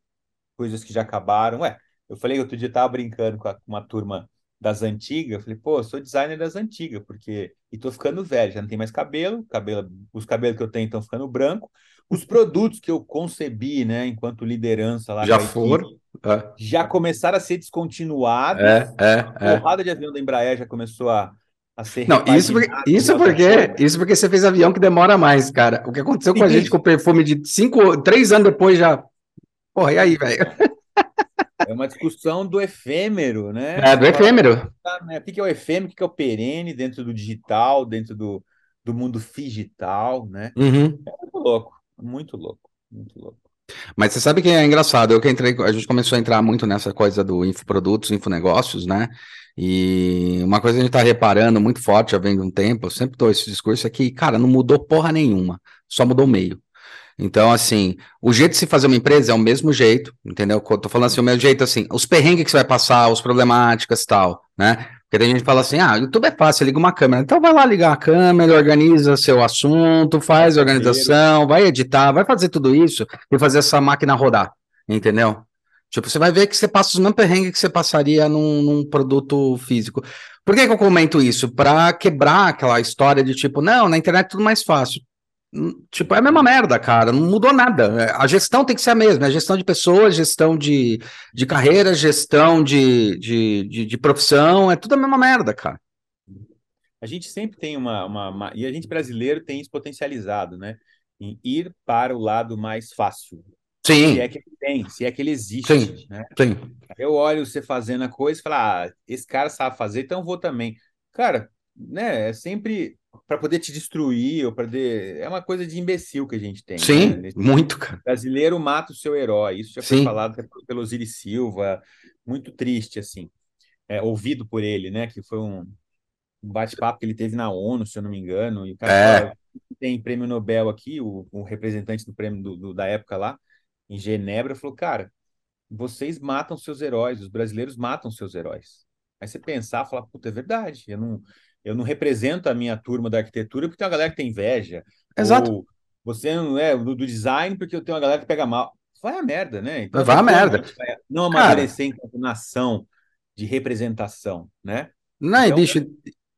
coisas que já acabaram. Ué, eu falei outro dia, eu tava brincando com a- com uma turma das antigas, eu falei, pô, eu sou designer das antigas, porque. E tô ficando velho, já não tem mais cabelo, cabelo, os cabelos que eu tenho estão ficando branco. Os produtos que eu concebi, né, enquanto liderança lá já equipe, foram. É, já começaram a ser descontinuados. é, é. A é. porrada de avião da Embraer já começou a, a ser Não, isso porque, isso porque isso porque você fez avião que demora mais, cara. O que aconteceu com a gente com o perfume de cinco, três anos depois já. Porra, e aí, velho? É uma discussão do efêmero, né? É, do efêmero. né? O que é o efêmero, o que que é o perene dentro do digital, dentro do, do mundo digital, né? Uhum. É muito louco, muito louco, muito louco. Mas você sabe que é engraçado, eu que entrei, a gente começou a entrar muito nessa coisa do infoprodutos, infonegócios, né? E uma coisa que a gente tá reparando muito forte, já vem de um tempo, eu sempre dou esse discurso, é que, cara, não mudou porra nenhuma, só mudou o meio. Então, assim, o jeito de se fazer uma empresa é o mesmo jeito, entendeu? Eu tô falando assim, o mesmo jeito, assim, os perrengues que você vai passar, as problemáticas e tal, né? Porque tem gente que fala assim, ah, YouTube é fácil, liga uma câmera. Então vai lá ligar a câmera, organiza seu assunto, faz organização, vai editar, vai fazer tudo isso e fazer essa máquina rodar, entendeu? Tipo, você vai ver que você passa os mesmos perrengues que você passaria num, num produto físico. Por que que eu comento isso? Para quebrar aquela história de tipo, não, na internet é tudo mais fácil. Hum, Tipo, é a mesma merda, cara, não mudou nada. A gestão tem que ser a mesma, a gestão de pessoas, gestão de, de carreira, gestão de, de, de, de profissão, é tudo a mesma merda, cara. A gente sempre tem uma, uma, uma- E a gente brasileiro tem isso potencializado, né? Em ir para o lado mais fácil. Sim, Se é que ele tem, se é que ele existe, Sim. né? sim. Eu olho você fazendo a coisa e falo, ah, esse cara sabe fazer, então vou também. Cara, né? É sempre para poder te destruir ou para poder... é uma coisa de imbecil que a gente tem. Sim, né? muito, cara. Brasileiro mata o seu herói. Isso já foi Sim. falado pelo Osiris Silva, muito triste assim. É, ouvido por ele, né, que foi um, um bate-papo que ele teve na ONU, se eu não me engano, e o cara é. fala, tem prêmio Nobel aqui, o, o representante do prêmio do, do, da época lá, em Genebra, falou, cara, vocês matam seus heróis, os brasileiros matam seus heróis. Aí você pensar, falar, puta, é verdade, eu não, eu não represento a minha turma da arquitetura porque tem uma galera que tem inveja. Exato. Ou você não é do, design porque eu tenho uma galera que pega mal. Vai a merda, né? Então, vai a merda. Não amadurecer enquanto nação de representação, né? Não, então, bicho,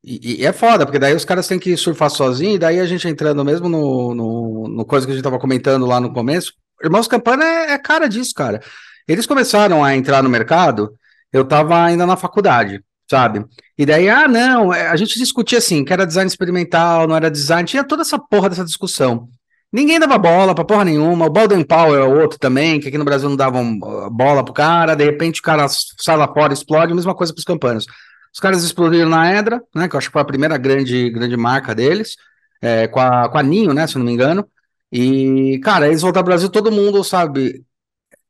e, e, é foda, porque daí os caras têm que surfar sozinho, e daí a gente entrando mesmo no, no, no coisa que a gente tava comentando lá no começo. Irmãos Campana é, é cara disso, cara. Eles começaram a entrar no mercado, eu tava ainda na faculdade, sabe? E daí, ah, não, é, a gente discutia assim, que era design experimental, não era design, tinha toda essa porra dessa discussão. Ninguém dava bola pra porra nenhuma. O Balden Powell é outro também, que aqui no Brasil não davam bola pro cara. De repente o cara sai lá fora, explode. Mesma coisa pros campanos. Os caras explodiram na Edra, né? Que eu acho que foi a primeira grande, grande marca deles, é, com, a, com a Ninho, né? Se não me engano. E, cara, eles voltaram ao Brasil, todo mundo, sabe?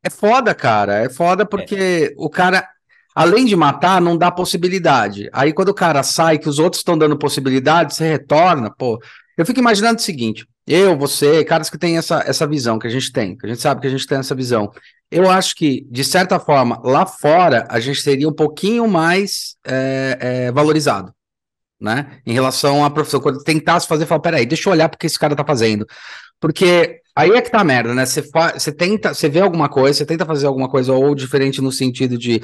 É foda, cara. É foda porque é. o cara, além de matar, não dá possibilidade. Aí quando o cara sai, que os outros estão dando possibilidade, você retorna, pô. Eu fico imaginando o seguinte: eu, você, caras que têm essa, essa visão que a gente tem, que a gente sabe que a gente tem essa visão. Eu acho que, de certa forma, lá fora, a gente seria um pouquinho mais é, é, valorizado, né? Em relação à profissão. Quando tentasse fazer, falar, peraí, deixa eu olhar porque esse cara tá fazendo. Porque aí é que tá a merda, né? Você, tenta, você vê alguma coisa, você tenta fazer alguma coisa ou diferente no sentido de.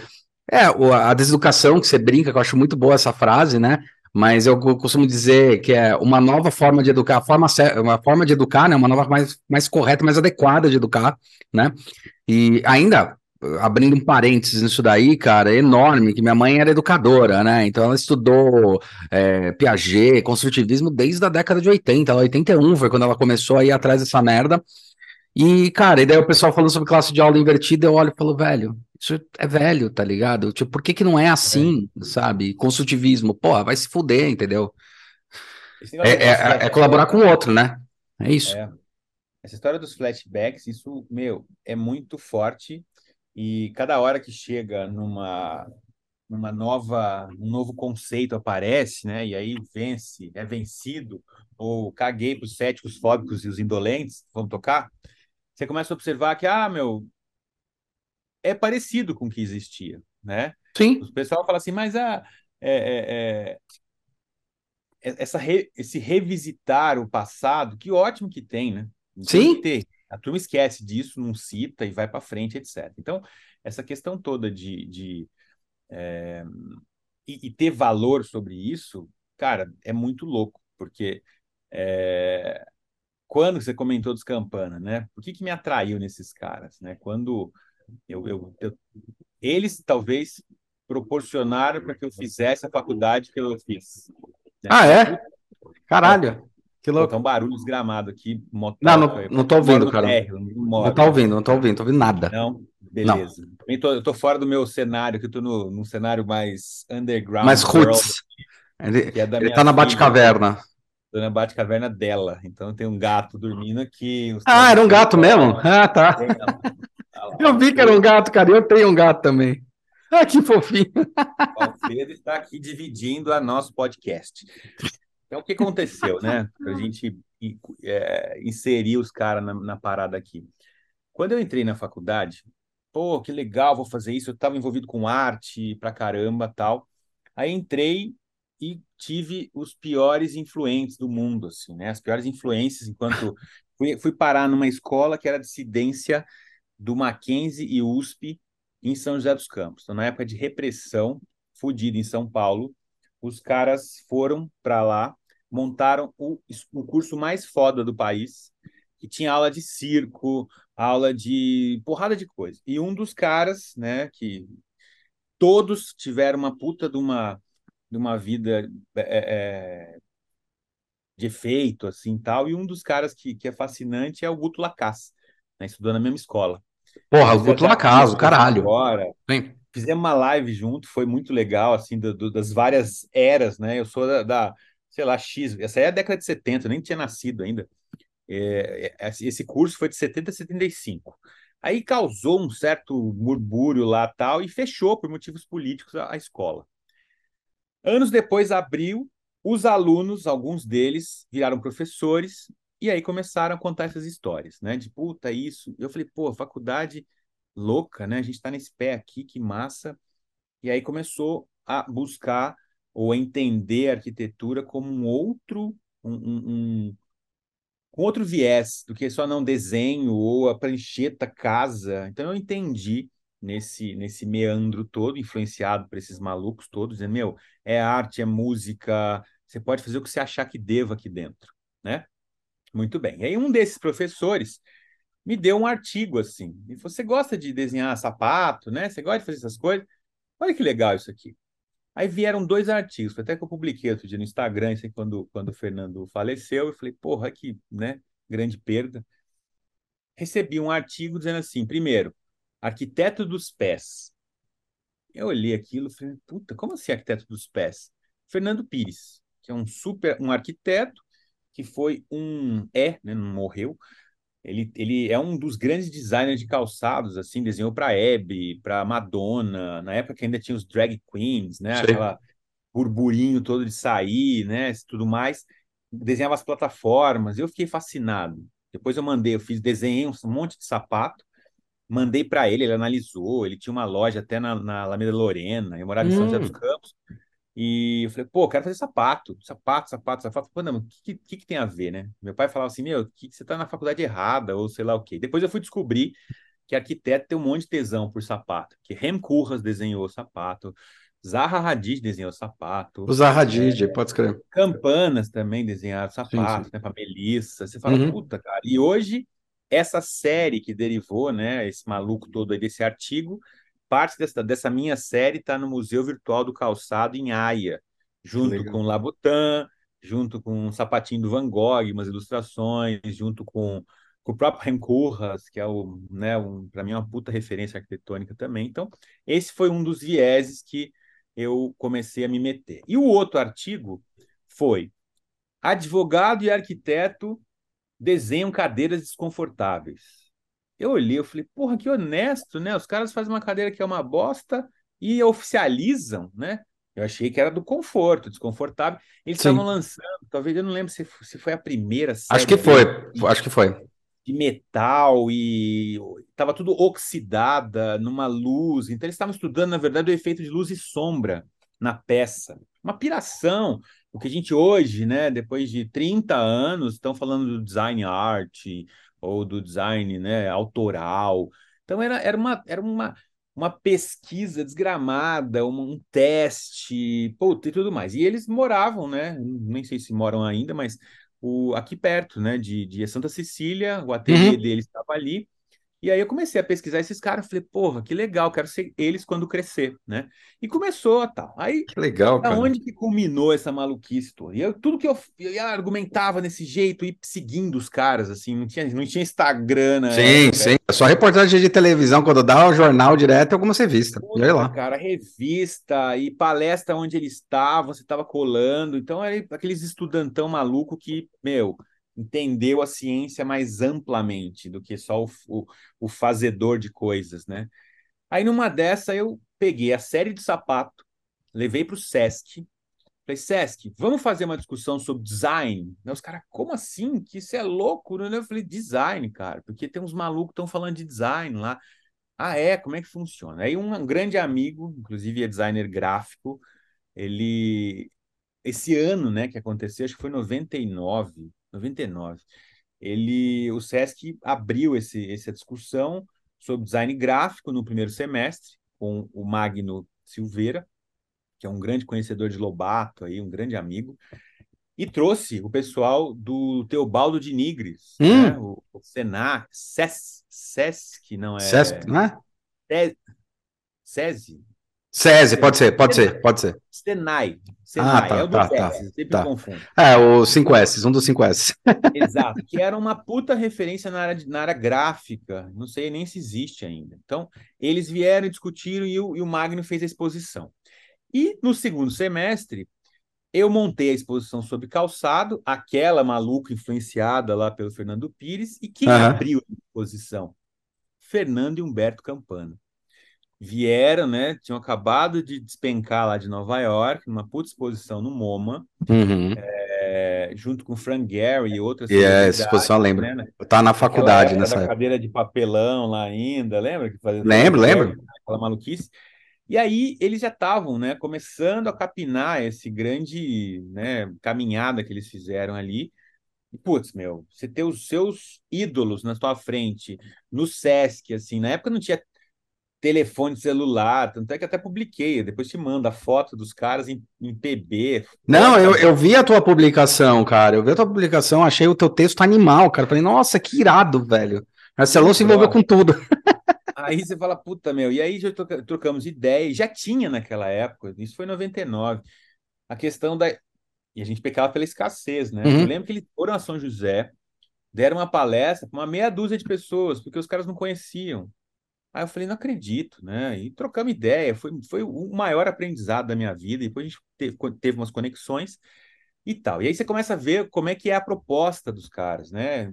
É, a deseducação que você brinca, que eu acho muito boa essa frase, né? Mas eu costumo dizer que é uma nova forma de educar, forma, uma forma de educar, né? Uma nova mais, mais correta, mais adequada de educar, né? E ainda, abrindo um parênteses nisso daí, cara, é enorme, que minha mãe era educadora, né? Então ela estudou é, Piaget, construtivismo desde a década de 80, ela 81 foi quando ela começou a ir atrás dessa merda. E, cara, e daí o pessoal falando sobre classe de aula invertida, eu olho e falo, velho, isso é velho, tá ligado? Tipo, por que que não é assim, é. sabe? Construtivismo, porra, vai se fuder, entendeu? É, é, é, colaborar com o outro, né? É isso. É. Essa história dos flashbacks, isso, meu, é muito forte e cada hora que chega numa numa nova um novo conceito aparece, né? E aí vence, é vencido ou caguei para os céticos, fóbicos e os indolentes, vamos tocar. Você começa a observar que ah, meu, é parecido com o que existia, né? Sim. O pessoal fala assim, mas ah, é, é, é, essa re, esse revisitar o passado, que ótimo que tem, né? Sim. Ter. A turma esquece disso, não cita e vai para frente, etc. Então, essa questão toda de, de é, e, e, ter valor sobre isso, cara, é muito louco, porque é, quando você comentou dos Campana, né? Por que, que me atraiu nesses caras, né? Quando eu, eu, eu eles talvez proporcionaram para que eu fizesse a faculdade que eu fiz. Né? Ah, é? Caralho. Que louco. Tá um barulho desgramado aqui. Motor, não, não, não tô ouvindo, cara. não tô ouvindo, não tô ouvindo, tô ouvindo nada. Não? Beleza. Não. Tô, eu tô fora do meu cenário, que eu tô no, num cenário mais underground. Mais roots. Ele, é ele tá na Batcaverna. Tô na Batcaverna dela. Então tem um gato dormindo aqui. Ah, era um gato mesmo? Ah, tá. Eu vi que era um gato, cara. Eu tenho um gato também. Ah, que fofinho. O Alfredo está aqui dividindo a nosso podcast. Então, o que aconteceu, né? Para a gente é, inserir os caras na, na, parada aqui. Quando eu entrei na faculdade, pô, que legal, vou fazer isso. Eu estava envolvido com arte pra caramba tal. Aí entrei e tive os piores influentes do mundo, assim, né? As piores influências, enquanto fui, fui parar numa escola que era dissidência do Mackenzie e USP em São José dos Campos. Então, na época de repressão, fodida em São Paulo, os caras foram para lá montaram o, o curso mais foda do país, que tinha aula de circo, aula de porrada de coisa. E um dos caras, né, que todos tiveram uma puta de uma, de uma vida é, é, de efeito, assim, tal, e um dos caras que, que é fascinante é o Guto Lacasse, né, estudou na mesma escola. Porra, o Guto Lacasse, caralho. Agora, Sim. Fizemos uma live junto, foi muito legal, assim, do, do, das várias eras, né? Eu sou da, da sei lá, X. Essa é a década de 70, eu nem tinha nascido ainda. É, é esse curso foi de 70 a 75. Aí causou um certo murmúrio lá tal e fechou por motivos políticos a, a escola. Anos depois abriu, os alunos, alguns deles, viraram professores e aí começaram a contar essas histórias, né? De puta, isso. Eu falei, pô, faculdade louca, né? A gente está nesse pé aqui, que massa. E aí começou a buscar ou entender a arquitetura como um outro, um, um, um com outro viés do que só não desenho ou a prancheta casa. Então eu entendi nesse nesse meandro todo, influenciado por esses malucos todos, dizendo, meu, é arte, é música, você pode fazer o que você achar que deva aqui dentro, né? Muito bem. E aí um desses professores me deu um artigo assim. E você gosta de desenhar sapato, né? Você gosta de fazer essas coisas? Olha que legal isso aqui. Aí vieram dois artigos, até que eu publiquei outro dia no Instagram, assim, quando, quando o Fernando faleceu, eu falei, porra, que né, grande perda. Recebi um artigo dizendo assim, primeiro, arquiteto dos pés. Eu olhei aquilo e falei, puta, como assim arquiteto dos pés? Fernando Pires, que é um super, um arquiteto que foi um, é, né, não morreu, ele, ele é um dos grandes designers de calçados, assim, desenhou para Hebe, para Madonna, na época que ainda tinha os drag queens, né? Sim. Aquela burburinho todo de sair, né? Tudo mais. Desenhava as plataformas, eu fiquei fascinado. Depois eu mandei, eu fiz, desenhei um monte de sapato, mandei para ele, ele analisou, ele tinha uma loja até na, na Alameda Lorena, eu morava em São José dos hum. Campos, e eu falei, pô, quero fazer sapato, sapato, sapato, sapato. Pô, não, o que, que, que, tem a ver, né? Meu pai falava assim, meu, que, que você tá na faculdade errada, ou sei lá o quê. Depois eu fui descobrir que arquiteto tem um monte de tesão por sapato, que Rem Koolhaas desenhou sapato, Zaha Hadid desenhou sapato. O Zaha Hadid, é, pode escrever. Campanas também desenharam sapato, sim, sim. né, para Melissa. Você fala, uhum. puta, cara. E hoje, essa série que derivou, né, esse maluco todo aí desse artigo, parte dessa, dessa minha série está no Museu Virtual do Calçado em Haia, junto Legal. com Labutan, junto com o Sapatinho do Van Gogh, umas ilustrações, junto com, com o próprio Koolhaas, que é o, né, um, para mim é uma puta referência arquitetônica também. Então, esse foi um dos vieses que eu comecei a me meter. E o outro artigo foi Advogado e arquiteto desenham cadeiras desconfortáveis. Eu olhei, eu falei, porra, que honesto, né? Os caras fazem uma cadeira que é uma bosta e oficializam, né? Eu achei que era do conforto, desconfortável. Eles estavam lançando, talvez eu não lembro se, se foi a primeira série. Acho que foi, de, acho que foi. De metal e estava tudo oxidada numa luz. Então eles estavam estudando, na verdade, o efeito de luz e sombra na peça. Uma piração. O que a gente hoje, né, depois de 30 anos, estão falando do design art, ou do design né, autoral. Então era, era, uma, era uma, uma pesquisa desgramada, um, um teste, puta, e tudo mais. E eles moravam, né? Nem sei se moram ainda, mas o, aqui perto, né? De, de Santa Cecília, o ateliê uhum. deles estava ali. E aí eu comecei a pesquisar esses caras, falei, porra, que legal, quero ser eles quando crescer, né? E começou a tal. Aí, que legal, cara. Onde que culminou essa maluquice toda? E eu, tudo que eu, eu argumentava nesse jeito, e seguindo os caras, assim, não tinha, não tinha Instagram, né? Sim, sim. É só reportagem de televisão, quando dá o jornal direto, alguma revista. Puta, lá. Cara, revista e palestra onde eles estavam, você estava colando. Então, era aqueles estudantão maluco que, meu entendeu a ciência mais amplamente do que só o, o, o fazedor de coisas, né? Aí numa dessa eu peguei a série de sapato, levei para o Sesc, falei, Sesc, vamos fazer uma discussão sobre design? Os caras, como assim? Que isso é louco? Né? Eu falei, design, cara, porque tem uns malucos que estão falando de design lá. Ah, é? Como é que funciona? Aí um grande amigo, inclusive é designer gráfico, ele esse ano, né, que aconteceu, acho que foi 99, 99. Ele, o SESC abriu esse, essa discussão sobre design gráfico no primeiro semestre, com o Magno Silveira, que é um grande conhecedor de Lobato, aí, um grande amigo, e trouxe o pessoal do Teobaldo de Nigres, hum. né? o, o Senac, SES, SESC, não é? SESC, não é? SESI, SESI, pode ser, pode Senai. ser, pode ser. Senai. Senai, ah, tá, é o tá, tá, sempre tá. confundo. É, o 5S, um dos 5S. Exato, que era uma puta referência na área, na área gráfica, não sei nem se existe ainda. Então, eles vieram, discutiram e o, e o Magno fez a exposição. E no segundo semestre, Eu montei a exposição sobre calçado, aquela maluca influenciada lá pelo Fernando Pires, e quem uhum. abriu a exposição? Fernando e Humberto Campana. Vieram, né? Tinham acabado de despencar lá de Nova York, numa puta exposição no MoMA, uhum. é, junto com Frank Gary e outras. E é, essa exposição eu lembro. Né? Tá na faculdade nessa época. cadeira de papelão lá ainda, lembra? Que fazia lembro, lembro. Aquela maluquice. E aí eles já estavam, né, começando a capinar esse grande, né, caminhada que eles fizeram ali. E, putz, meu, você ter os seus ídolos na sua frente, no Sesc, assim, na época não tinha telefone celular, tanto é que até publiquei, depois te manda a foto dos caras em, em PB. Não, eu, eu vi a tua publicação, cara, eu vi a tua publicação, achei o teu texto animal, cara, falei, nossa, que irado, velho. Marcelão se envolveu com tudo. Aí você fala, puta, meu, e aí já trocamos ideia, já tinha naquela época, isso foi em 99, a questão da. E a gente pecava pela escassez, né? Uhum. Eu lembro que eles foram a São José, deram uma palestra para uma meia dúzia de pessoas, porque os caras não conheciam. Aí eu falei, não acredito, né? E trocamos ideia, foi, foi o maior aprendizado da minha vida. E depois a gente teve, teve umas conexões e tal. E aí você começa a ver como é que é a proposta dos caras, né?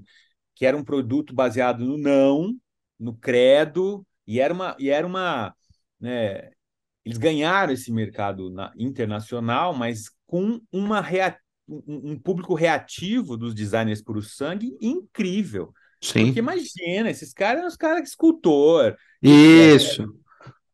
Que era um produto baseado no não, no credo, e era uma, e era uma né, eles ganharam esse mercado na, internacional, mas com uma rea, um, um, público reativo dos designers por sangue incrível. Sim. Porque imagina, esses caras eram os caras escultor. Isso.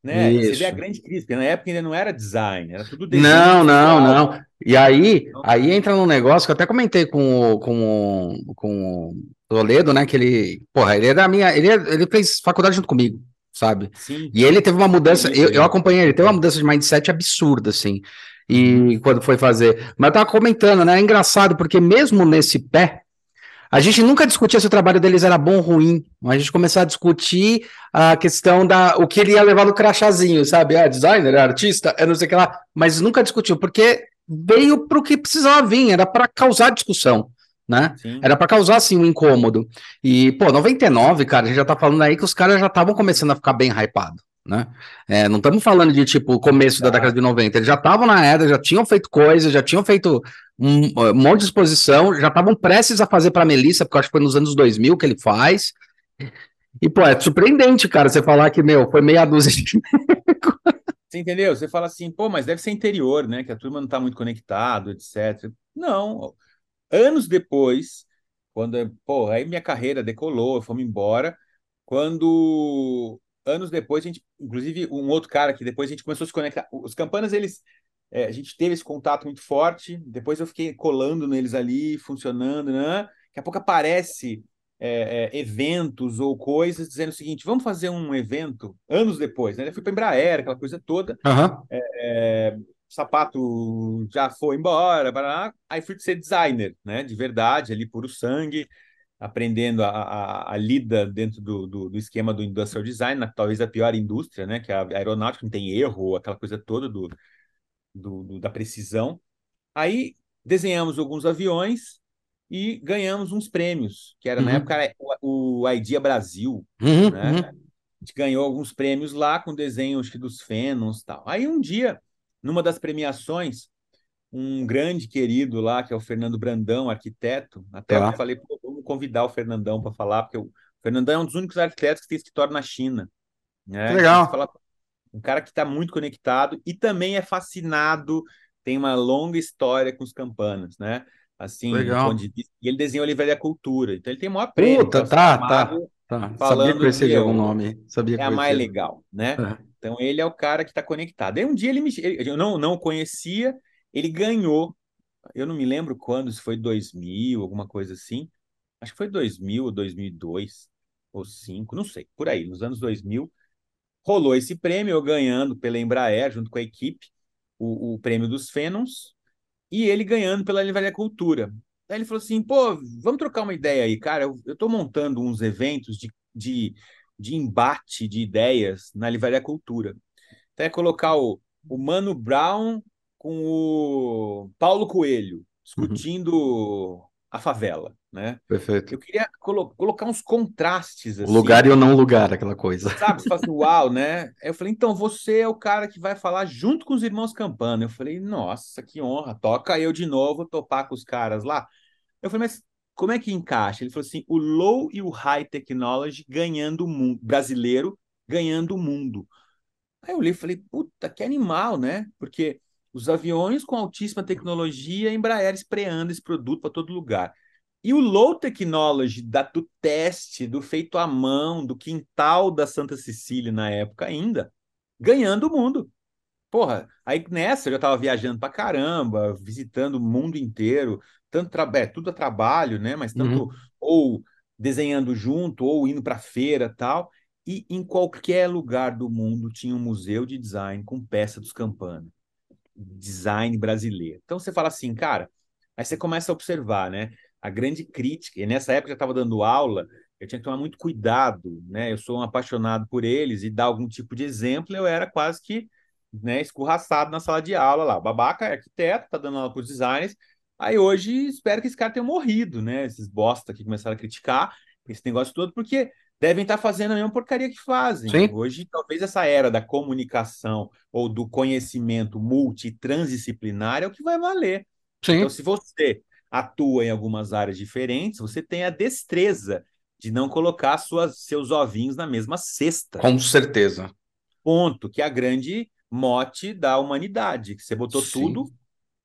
Né? Isso. Você vê a grande crise, porque na época ainda não era design, era tudo design. Não, não, não. E aí, aí entra num negócio que eu até comentei com, com, com Toledo, né? Que ele, porra, ele é da minha. Ele, é, ele fez faculdade junto comigo, sabe? Sim. E ele teve uma mudança. Eu, eu acompanhei, ele teve uma mudança de mindset absurda, assim. E uhum. quando foi fazer. Mas eu tava comentando, né? É engraçado, porque mesmo nesse pé, a gente nunca discutia se o trabalho deles era bom ou ruim. A gente começou a discutir a questão da o que ele ia levar no crachazinho, sabe? É designer, é artista, é não sei o que lá. Mas nunca discutiu, porque veio para o que precisava vir, era para causar discussão né? Sim. Era para causar assim um incômodo. E, pô, 99, cara, a gente já tá falando aí que os caras já estavam começando a ficar bem hypado, né? É, não estamos falando de tipo começo da década de 90, eles já estavam na era, já tinham feito coisas, já tinham feito um, um monte de exposição, já estavam prestes a fazer para Melissa, porque acho que foi nos anos 2000 que ele faz. E, pô, é surpreendente, cara, você falar que, meu, foi meia dúzia de. Você entendeu? Você fala assim, pô, mas deve ser interior, né? Que a turma não tá muito conectado, etc. Não, Anos depois, quando, pô, aí minha carreira decolou, fomos embora. Quando, anos depois, a gente, inclusive, um outro cara que depois a gente começou a se conectar. Os campanas, eles, é, a gente teve esse contato muito forte. Depois eu fiquei colando neles ali, funcionando, né? Daqui a pouco aparece é, é, eventos ou coisas dizendo o seguinte: vamos fazer um evento anos depois, né? Eu fui para Embraer, aquela coisa toda. Uhum. É, sapato já foi embora, aí fui ser designer, né? De verdade, ali puro sangue, aprendendo a, a, a lida dentro do, do, do, esquema do industrial design, na, talvez a pior indústria, né? Que é a aeronáutica, não tem erro, aquela coisa toda do, do, do da precisão. Aí desenhamos alguns aviões e ganhamos uns prêmios, que era uhum. na época o, o Idea Brasil, uhum, né? Uhum. A gente ganhou alguns prêmios lá com desenho acho que dos Fenons tal. Aí um dia numa das premiações, um grande querido lá, que é o Fernando Brandão, arquiteto, até tá. eu falei, vamos convidar o Fernandão para falar, porque o Fernandão é um dos únicos arquitetos que tem escritório na China. Né? Legal. Falar, um cara que está muito conectado e também é fascinado, tem uma longa história com os campanas, né? Assim, Legal. Onde, e ele desenhou a Livraria Cultura, então ele tem maior prêmio. Puta, tá, tá, tá. Falando Sabia que de algum nome. Sabia é a mais legal, né? Uhum. Então ele é o cara que está conectado. Aí um dia ele me. Eu não, não conhecia, ele ganhou. Eu não me lembro quando, se foi 2000, alguma coisa assim. Acho que foi 2000 ou 2002 ou 5, não sei, por aí, nos anos 2000. Rolou esse prêmio, eu ganhando pela Embraer, junto com a equipe, o, o prêmio dos Fenons, e ele ganhando pela Livraria Cultura. Aí ele falou assim: pô, vamos trocar uma ideia aí, cara. Eu, estou montando uns eventos de, de de embate de ideias na Livraria Cultura. Então é colocar o, o Mano Brown com o Paulo Coelho discutindo uhum. A favela, né? Perfeito. Eu queria colo colocar uns contrastes assim. O lugar e o não lugar, aquela coisa. Sabe, você fala assim, uau, né? Aí eu falei, então você é o cara que vai falar junto com os irmãos Campana. Eu falei, nossa, que honra, toca eu de novo topar com os caras lá. Eu falei, mas como é que encaixa? Ele falou assim, o low e o high technology ganhando o mundo, brasileiro ganhando o mundo. Aí eu olhei e falei, puta, que animal, né? Porque os aviões com altíssima tecnologia, Embraer espreando esse produto para todo lugar. E o low technology da, do teste, do feito à mão, do quintal da Santa Cecília na época ainda, ganhando o mundo. Porra, aí nessa eu já estava viajando para caramba, visitando o mundo inteiro, tanto é, tudo a trabalho, né? Mas tanto uhum. ou desenhando junto, ou indo para feira tal. E em qualquer lugar do mundo tinha um museu de design com peça dos Campana design brasileiro. Então você fala assim, cara, aí você começa a observar, né? A grande crítica, e nessa época eu estava dando aula, eu tinha que tomar muito cuidado, né? Eu sou um apaixonado por eles e dar algum tipo de exemplo, eu era quase que né, escorraçado na sala de aula lá. O babaca é arquiteto, tá dando aula para os designers. Aí hoje espero que esse cara tenha morrido, né? Esses bosta que começaram a criticar esse negócio todo, porque devem estar fazendo a mesma porcaria que fazem. Sim. Hoje, talvez essa era da comunicação ou do conhecimento multitransdisciplinar é o que vai valer. Sim. Então, se você atua em algumas áreas diferentes, você tem a destreza de não colocar suas, seus ovinhos na mesma cesta. Com certeza. Ponto, que é a grande mote da humanidade, que você botou Sim. tudo,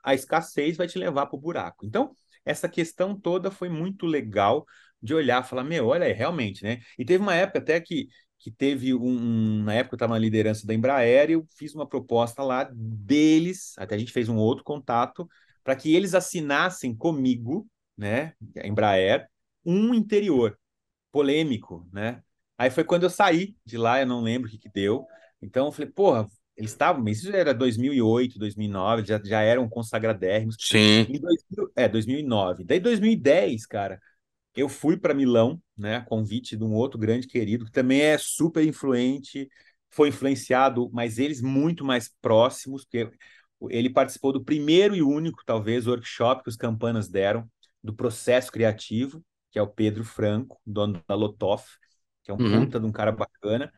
a escassez vai te levar para o buraco. Então, essa questão toda foi muito legal de olhar, falar, meu, olha aí, realmente, né? E teve uma época até que, que teve um, um na época eu estava na liderança da Embraer, e eu fiz uma proposta lá deles, até a gente fez um outro contato, para que eles assinassem comigo, né, a Embraer, um interior polêmico, né? Aí foi quando eu saí de lá, eu não lembro o que, que deu. Então eu falei, porra, eles estavam, isso era 2008, 2009, já, já eram consagradérrimos. Sim. Em 2000, é, 2009. Daí 2010, cara, eu fui para Milão, né, a convite de um outro grande querido, que também é super influente, foi influenciado, mas eles muito mais próximos, porque ele participou do primeiro e único, talvez, workshop que os campanas deram, do processo criativo, que é o Pedro Franco, dono da Lotoff, que é um uhum. puta de um cara bacana.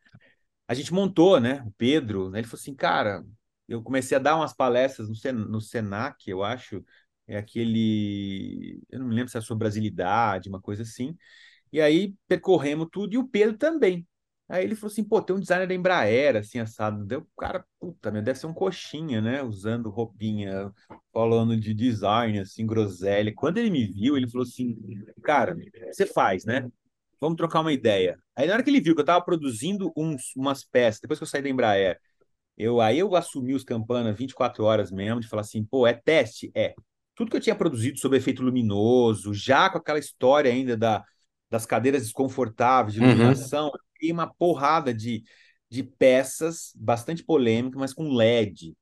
A gente montou, né, o Pedro, né, ele falou assim, cara, eu comecei a dar umas palestras no, Sen no Senac, eu acho, é aquele. Eu não me lembro se é sobre brasilidade, uma coisa assim. E aí percorremos tudo, e o Pedro também. Aí ele falou assim: pô, tem um designer da Embraer, assim, assado. Deu, cara, puta, meu, deve ser um coxinha, né? Usando roupinha, falando de design, assim, groselha. Quando ele me viu, ele falou assim: cara, você faz, né? Vamos trocar uma ideia. Aí na hora que ele viu que eu tava produzindo uns, umas peças, depois que eu saí da Embraer, eu, aí eu assumi os Campana 24 horas mesmo, de falar assim: pô, é teste? É tudo que eu tinha produzido sobre efeito luminoso, já com aquela história ainda da, das cadeiras desconfortáveis de uhum. iluminação, uhum. e uma porrada de, de peças bastante polêmicas, mas com LED.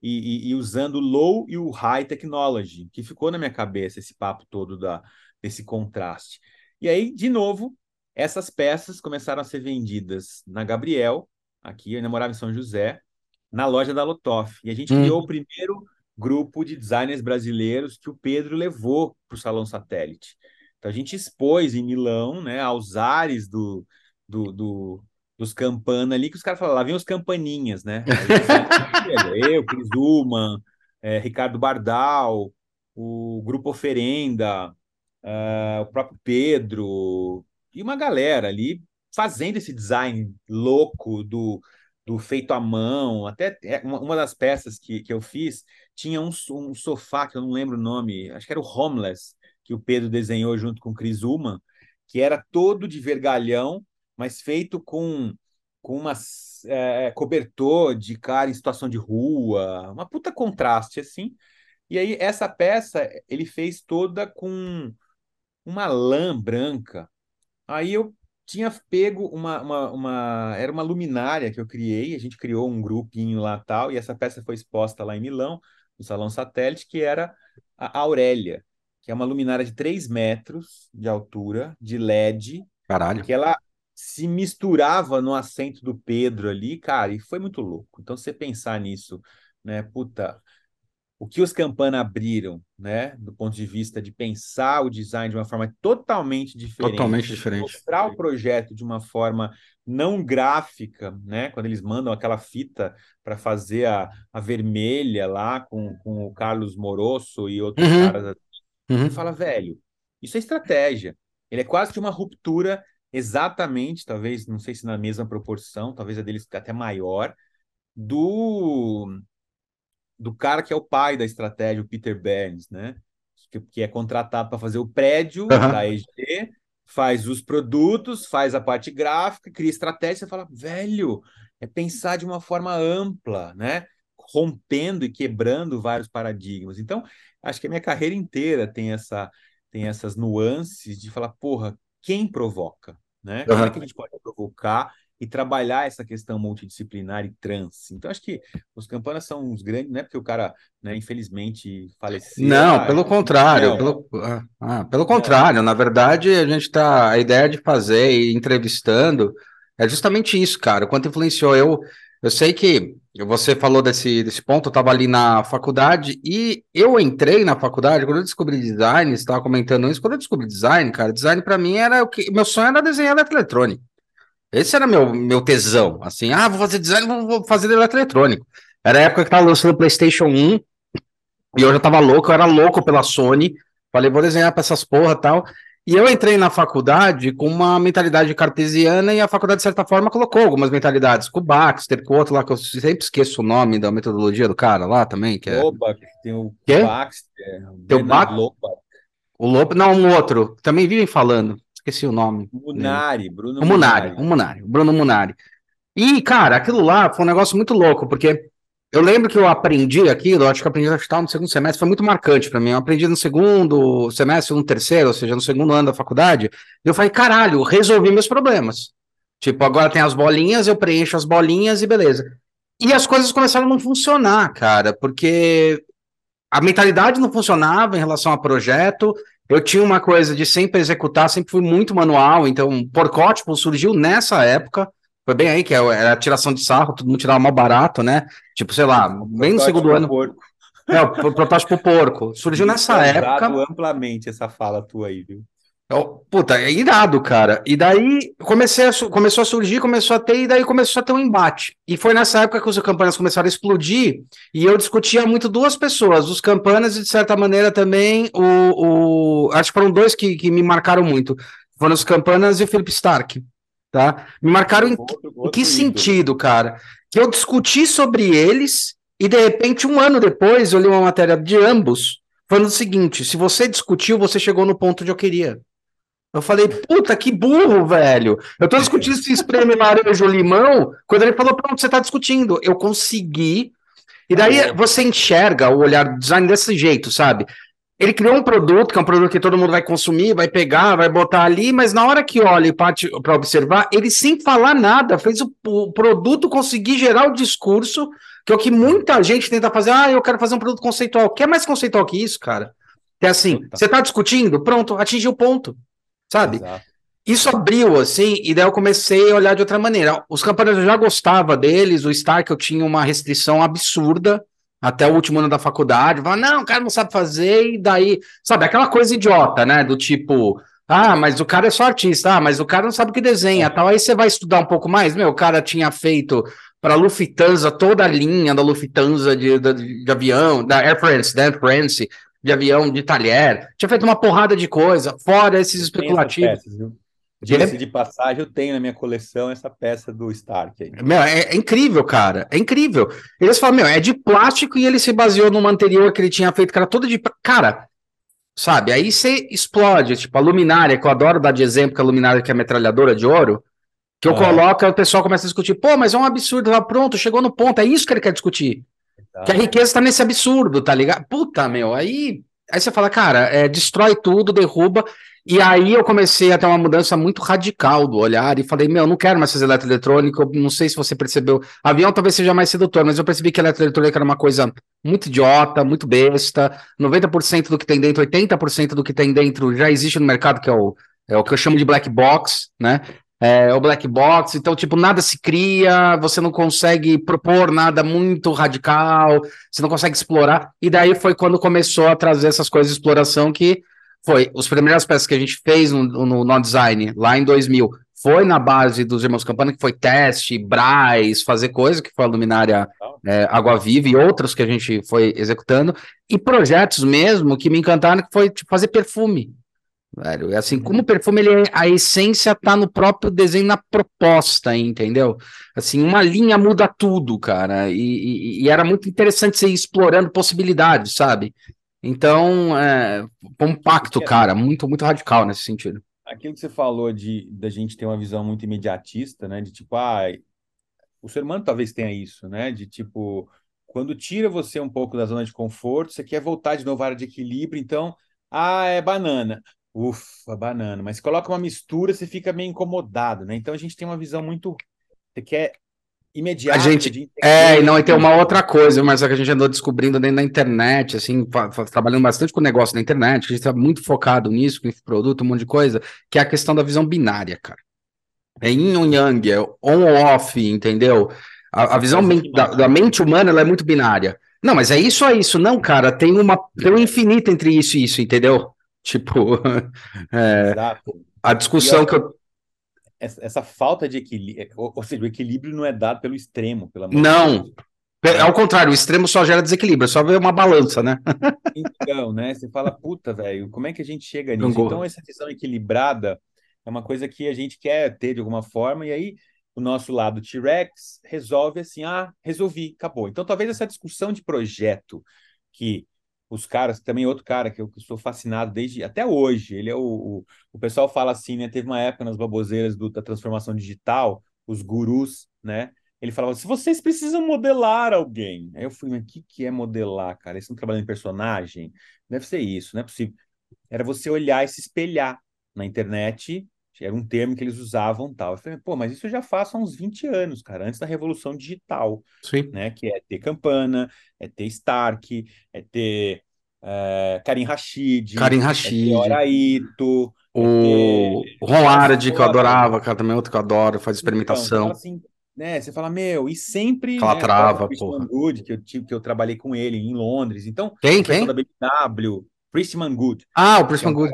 E, e, e, usando o low e o high technology, que ficou na minha cabeça esse papo todo da, desse contraste. E aí, de novo, essas peças começaram a ser vendidas na Gabriel, aqui, eu ainda morava em São José, na loja da Lotoff. E a gente uhum. criou o primeiro grupo de designers brasileiros que o Pedro levou para o Salão Satélite. Então a gente expôs em Milão, né, aos ares do, do, do dos Campana ali, que os caras falaram, lá vem os Campaninhas, né? eu, Cris Uman, é, Ricardo Bardal, o Grupo Oferenda, uh, o próprio Pedro, e uma galera ali fazendo esse design louco do, do feito à mão, até é, uma, uma das peças que, que eu fiz tinha um, um sofá, que eu não lembro o nome, acho que era o Homeless, que o Pedro desenhou junto com o Chris Uman, que era todo de vergalhão, mas feito com, com uma é, cobertor de cara em situação de rua, uma puta contraste, assim. E aí, essa peça, ele fez toda com uma lã branca. Aí eu tinha pego uma, uma, uma, Era uma luminária que eu criei, a gente criou um grupinho lá tal, e essa peça foi exposta lá em Milão, no Salão Satélite, que era a Aurélia, que é uma luminária de 3 metros de altura, de LED. Caralho. Que ela se misturava no assento do Pedro ali, cara, e foi muito louco. Então, você pensar nisso, né, puta, o que os Campana abriram, né, do ponto de vista de pensar o design de uma forma totalmente diferente, totalmente diferente, mostrar o projeto de uma forma não gráfica, né, quando eles mandam aquela fita para fazer a, a vermelha lá com, com o Carlos Morosso e outros uhum. caras, assim, uhum. você fala, velho, isso é estratégia. Ele é quase que uma ruptura exatamente, talvez, não sei se na mesma proporção, talvez a deles até maior, do do cara que é o pai da estratégia, o Peter Burns, né? Que, que é contratado para fazer o prédio uhum. da EG, faz os produtos, faz a parte gráfica, cria estratégia, você fala, velho, é pensar de uma forma ampla, né? Rompendo e quebrando vários paradigmas. Então, acho que a minha carreira inteira tem essa tem essas nuances de falar, porra, quem provoca, né? Uhum. Como é que a gente pode provocar e trabalhar essa questão multidisciplinar e trans. Então, acho que os campanas são os grandes, não é porque o cara, né, infelizmente, faleceu. Não, ah, pelo contrário. Não. Pelo, ah, ah pelo contrário, na verdade, a gente tá. A ideia de fazer e entrevistando é justamente isso, cara. Quanto influenciou eu. Eu sei que você falou desse, desse ponto, eu estava ali na faculdade e eu entrei na faculdade, quando eu descobri design, estava comentando isso, quando eu descobri design, cara, design para mim era o que. Meu sonho era desenhar eletrônico. Esse era meu, meu tesão. Assim, ah, vou fazer design, vou fazer eletrônico. Era a época que tava lançando o PlayStation 1 e eu já tava louco, eu era louco pela Sony. Falei, vou desenhar pra essas porra e tal. E eu entrei na faculdade com uma mentalidade cartesiana e a faculdade, de certa forma, colocou algumas mentalidades. Com o Baxter, com o outro lá, que eu sempre esqueço o nome da metodologia do cara lá também. Que é... Loba, tem o Quê? Baxter. Tem o Baxter. O Lobo, não, um outro. Também vivem falando esqueci o nome. Munari, Bruno o Munari. O Munari, o Bruno Munari. E, cara, aquilo lá foi um negócio muito louco, porque eu lembro que eu aprendi aquilo, acho que eu aprendi a no segundo semestre, foi muito marcante para mim. Eu aprendi no segundo semestre, no terceiro, ou seja, no segundo ano da faculdade, e eu falei, caralho, resolvi meus problemas. Tipo, agora tem as bolinhas, eu preencho as bolinhas e beleza. E as coisas começaram a não funcionar, cara, porque a mentalidade não funcionava em relação a projeto, eu tinha uma coisa de sempre executar, sempre fui muito manual, então Porcótipo surgiu nessa época, foi bem aí que é, era a tiração de sarro, todo mundo tirava mal barato, né? Tipo, sei lá, bem no segundo ano. Porco. É, o protótipo porco. Surgiu nessa época. amplamente essa fala tua aí, viu? Eu, puta, é irado, cara. E daí comecei a, começou a surgir, começou a ter, e daí começou a ter um embate. E foi nessa época que os campanhas começaram a explodir, e eu discutia muito duas pessoas, os campanhas e, de certa maneira, também o. o acho que foram dois que, que me marcaram muito. Foram os campanas e o Philip Stark. Tá? Me marcaram em, em que sentido, cara? Que eu discuti sobre eles, e de repente, um ano depois, eu li uma matéria de ambos, falando o seguinte: se você discutiu, você chegou no ponto onde eu queria. Eu falei, puta, que burro, velho. Eu tô discutindo se espreme laranja ou limão, quando ele falou, pronto, você tá discutindo. Eu consegui. E daí é. você enxerga o olhar do design desse jeito, sabe? Ele criou um produto, que é um produto que todo mundo vai consumir, vai pegar, vai botar ali, mas na hora que olha para observar, ele sem falar nada, fez o, o, produto conseguir gerar o discurso, que é o que muita gente tenta fazer. Ah, eu quero fazer um produto conceitual. Quer mais conceitual que isso, cara? Que é assim, você está discutindo, pronto, atingiu o ponto sabe? Exato. Isso abriu, assim, e daí eu comecei a olhar de outra maneira. Os campanhas eu já gostava deles, o Stark eu tinha uma restrição absurda até o último ano da faculdade. Falava, não, o cara não sabe fazer, e daí, sabe, aquela coisa idiota, né? Do tipo, ah, mas o cara é só artista, ah, mas o cara não sabe o que desenha, é. tal. Aí você vai estudar um pouco mais, meu, o cara tinha feito para a Lufthansa toda a linha da Lufthansa de, de, de avião, da Air France, da Air France, de avião, de talher, tinha feito uma porrada de coisa, fora esses especulativos. Diga-se de passagem, eu tenho na minha coleção essa peça do Stark aí. Meu, é, é, incrível, cara. É incrível. Eles falam, meu, é de plástico e ele se baseou numa anterior que ele tinha feito, era toda de. Cara, sabe? Aí você explode. Tipo, a luminária, que eu adoro dar de exemplo, que a luminária que é a metralhadora de ouro, que eu ah. coloco, o pessoal começa a discutir. Pô, mas é um absurdo lá, pronto, chegou no ponto. É isso que ele quer discutir. Que a riqueza tá nesse absurdo, tá ligado? Puta, meu, aí, aí você fala, cara, é, destrói tudo, derruba. E aí eu comecei a ter uma mudança muito radical do olhar e falei, meu, não quero mais fazer eletroeletrônico, não sei se você percebeu. Avião talvez seja mais sedutor, mas eu percebi que eletroeletrônica era uma coisa muito idiota, muito besta. 90% do que tem dentro, 80% do que tem dentro já existe no mercado, que é o, é o que eu chamo de black box, né? É, o black box, então, tipo, nada se cria, você não consegue propor nada muito radical, você não consegue explorar, e daí foi quando começou a trazer essas coisas de exploração que foi, os primeiras peças que a gente fez no, no, no design, lá em 2000, foi na base dos Irmãos Campana, que foi teste, Braz, fazer coisa, que foi a luminária é, Água Viva e outros que a gente foi executando, e projetos mesmo que me encantaram, que foi tipo, fazer perfume velho. Assim, uhum. como o perfume, ele, é, a essência tá no próprio desenho, na proposta, entendeu? Assim, uma linha muda tudo, cara. E, e, e era muito interessante você ir explorando possibilidades, sabe? Então, é, um pacto, cara, muito, muito radical nesse sentido. Aquilo que você falou de da gente ter uma visão muito imediatista, né? De tipo, ah, o ser humano talvez tenha isso, né? De tipo, quando tira você um pouco da zona de conforto, você quer voltar de novo à área de equilíbrio, então, ah, é banana. Ufa, banana. Mas coloca uma mistura, você fica meio incomodado, né? Então a gente tem uma visão muito. Você quer imediata. A gente. De é, e não, e tem uma outra coisa, mas é que a gente andou descobrindo dentro da internet, assim, trabalhando bastante com o negócio na internet, que a gente está muito focado nisso, com produto, um monte de coisa, que é a questão da visão binária, cara. É yin ou yang, é on ou off, entendeu? A, a visão men da, da, mente humana ela é muito binária. Não, mas é isso ou é isso? Não, cara, tem uma tem um infinito entre isso e isso, entendeu? Tipo, é, a discussão que eu. Essa, essa, falta de equilíbrio, ou, ou, seja, o equilíbrio não é dado pelo extremo, pela Não. É. Ao contrário, o extremo só gera desequilíbrio, é só ver uma balança, né? então, né? Você fala, puta, velho, como é que a gente chega nisso? Então, essa visão equilibrada é uma coisa que a gente quer ter de alguma forma, e aí o nosso lado T-Rex resolve assim, ah, resolvi, acabou. Então, talvez essa discussão de projeto que os caras, também outro cara que eu, sou fascinado desde até hoje. Ele é o, o, o, pessoal fala assim, né? Teve uma época nas baboseiras do, da transformação digital, os gurus, né? Ele falava: se vocês precisam modelar alguém. Aí eu fui, mas o que, que é modelar, cara? Eles estão trabalhando em personagem? Deve ser isso, não é possível. Era você olhar e se espelhar na internet. Era um termo que eles usavam tal. Eu falei, pô, mas isso eu já faço há uns 20 anos, cara, antes da revolução digital. Sim. Né? Que é ter Campana, é ter Stark, é ter é, Karim Rashid, Karim Rashid. É Oraito, o é ter... Ron Arad, que eu adorava, cara, também é outro que eu adoro, faz então, experimentação. Então, assim, né, você fala, meu, e sempre. Calatrava, né, porra. Good, que eu, que eu trabalhei com ele em Londres. Então, quem? Quem? da BMW, Priestman Good. Ah, o Priestman Good.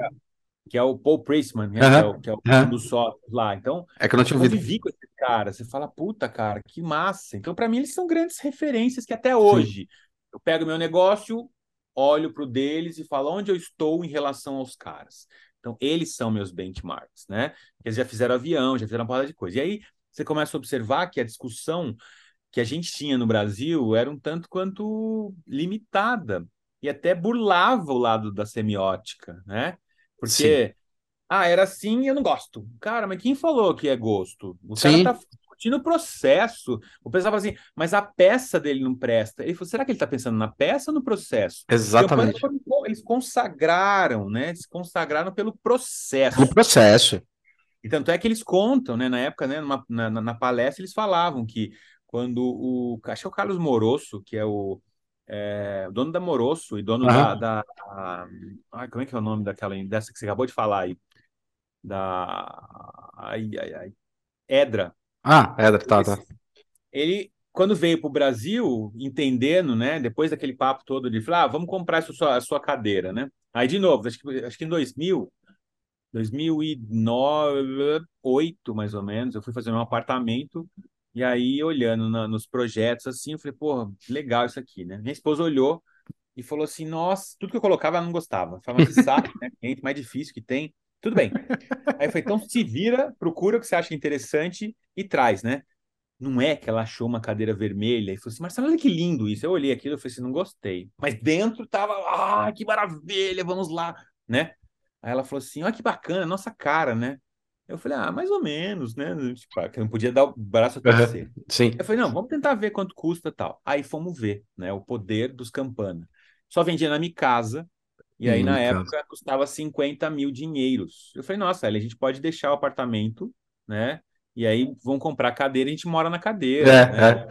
Que é o Paul Priestman, né, que é o, que é o dos sócios lá. Então, é que eu não tinha ouvido. vivi com esse cara. Você fala, puta, cara, que massa. Então, para mim, eles são grandes referências que até hoje Sim. eu pego meu negócio, olho para o deles e falo onde eu estou em relação aos caras. Então, eles são meus benchmarks, né? Eles já fizeram avião, já fizeram uma porrada de coisa. E aí, você começa a observar que a discussão que a gente tinha no Brasil era um tanto quanto limitada e até burlava o lado da semiótica, né? Porque, Sim. ah, era assim e eu não gosto. Cara, mas quem falou que é gosto? O Sim. cara tá discutindo o processo. O pessoal fala assim, mas a peça dele não presta. Ele falou, será que ele está pensando na peça ou no processo? Exatamente. eles consagraram, né? Eles consagraram pelo processo. No processo. E tanto é que eles contam, né? Na época, né, numa, na, na palestra, eles falavam que quando o. Acho que é o Carlos Morosso, que é o é, dono da Morosso e dono uhum. da. da a, ai, como é que é o nome daquela dessa que você acabou de falar aí? Da. Ai, ai, ai. Edra. Ah, Edra, tá, tá. Ele, quando veio para o Brasil, entendendo, né? Depois daquele papo todo de falar, ah, vamos comprar a sua, a sua cadeira, né? Aí, de novo, acho que, acho que em 2000, 2009, 8 mais ou menos, eu fui fazer um apartamento e aí, olhando na, nos projetos, assim, eu falei, pô, legal isso aqui, né? Minha esposa olhou e falou assim, nossa, tudo que eu colocava ela não gostava. Falei, mas sabe, né? Cliente mais difícil que tem. Tudo bem. Aí falei, então se vira, procura o que você acha interessante e traz, né? Não é que ela achou uma cadeira vermelha e falou assim, Marcelo, olha que lindo isso. Eu olhei aquilo e falei assim, não gostei. Mas dentro tava, ah, que maravilha, vamos lá, né? Aí ela falou assim, olha que bacana, nossa cara, né? Eu falei, ah, mais ou menos, né? Tipo, que não podia dar o braço a torcer. Uhum, sim. Eu falei, não, vamos tentar ver quanto custa tal. Aí fomos ver, né? O poder dos campana. Só vendia na minha casa, e aí, hum, na época, casa. custava 50 mil dinheiros. Eu falei, nossa, a gente pode deixar o apartamento, né? E aí vão comprar cadeira, a gente mora na cadeira. É, né?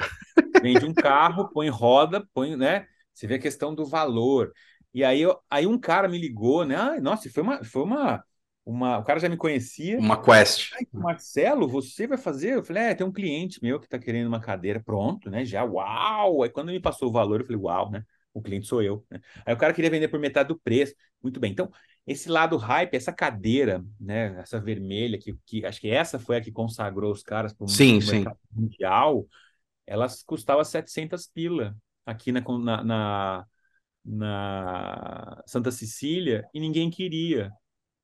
é. Vende um carro, põe roda, põe, né? Você vê a questão do valor. E aí, eu, aí um cara me ligou, né? Ah, nossa, foi uma, foi uma, uma. O cara já me conhecia. Uma quest. Marcelo, você vai fazer? Eu falei, é, tem um cliente meu que está querendo uma cadeira. Pronto, né? Já, uau! Aí quando ele me passou o valor, eu falei, uau, né? O cliente sou eu. Né? Aí o cara queria vender por metade do preço. Muito bem. Então, esse lado hype, essa cadeira, né? Essa vermelha, que, que acho que essa foi a que consagrou os caras para o mercado mundial, elas custavam 700 pila aqui na, na, na, na Santa Cecília e ninguém queria.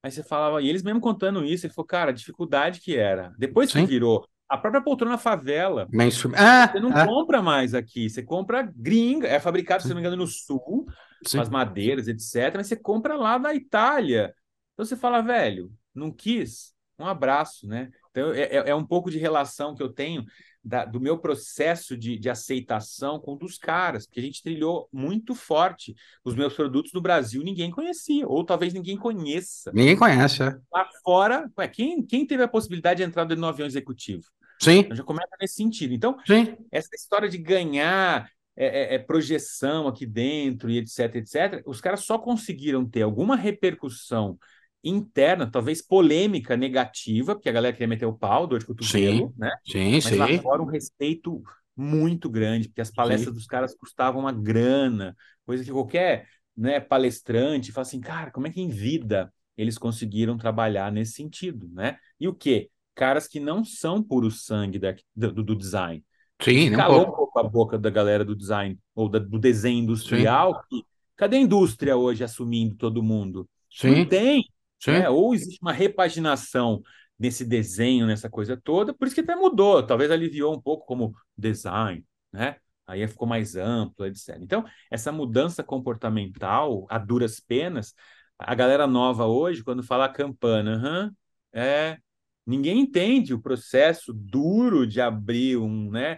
Aí você falava, e eles mesmo contando isso, ele falou, cara, a dificuldade que era. Depois que virou a própria poltrona favela. Mainstream. Ah, você não ah. compra mais aqui, você compra gringa, é fabricado, se não me engano, no sul, Sim. com as madeiras, etc. Mas você compra lá da Itália. Então você fala, velho, não quis? Um abraço, né? Então é, é, é um pouco de relação que eu tenho da, do meu processo de, de aceitação com dos caras, porque a gente trilhou muito forte. Os meus produtos no Brasil ninguém conhecia, ou talvez ninguém conheça. Ninguém conhece, é. Lá fora, ué, quem, quem teve a possibilidade de entrar no avião executivo? Sim. Então já começa nesse sentido. Então, Sim. essa história de ganhar é, é, é, projeção aqui dentro e etc, etc, os caras só conseguiram ter alguma repercussão interna, talvez polêmica, negativa, porque a galera queria meter o pau, dor de cotovelo, sim, né? Sim, Mas sim. lá fora um respeito muito grande, porque as palestras sim. dos caras custavam uma grana, coisa que qualquer né, palestrante fala assim, cara, como é que em vida eles conseguiram trabalhar nesse sentido, né? E o quê? Caras que não são puro sangue da, do, do design. Sim, calou um pouco a boca da galera do design, ou da, do desenho industrial. Que, cadê a indústria hoje assumindo todo mundo? Sim. Não tem. Né? Ou existe uma repaginação nesse desenho, nessa coisa toda, por isso que até mudou, talvez aliviou um pouco como design, né? Aí ficou mais amplo, etc. Então, essa mudança comportamental, a duras penas, a galera nova hoje, quando fala campana, é, ninguém entende o processo duro de abrir um, né,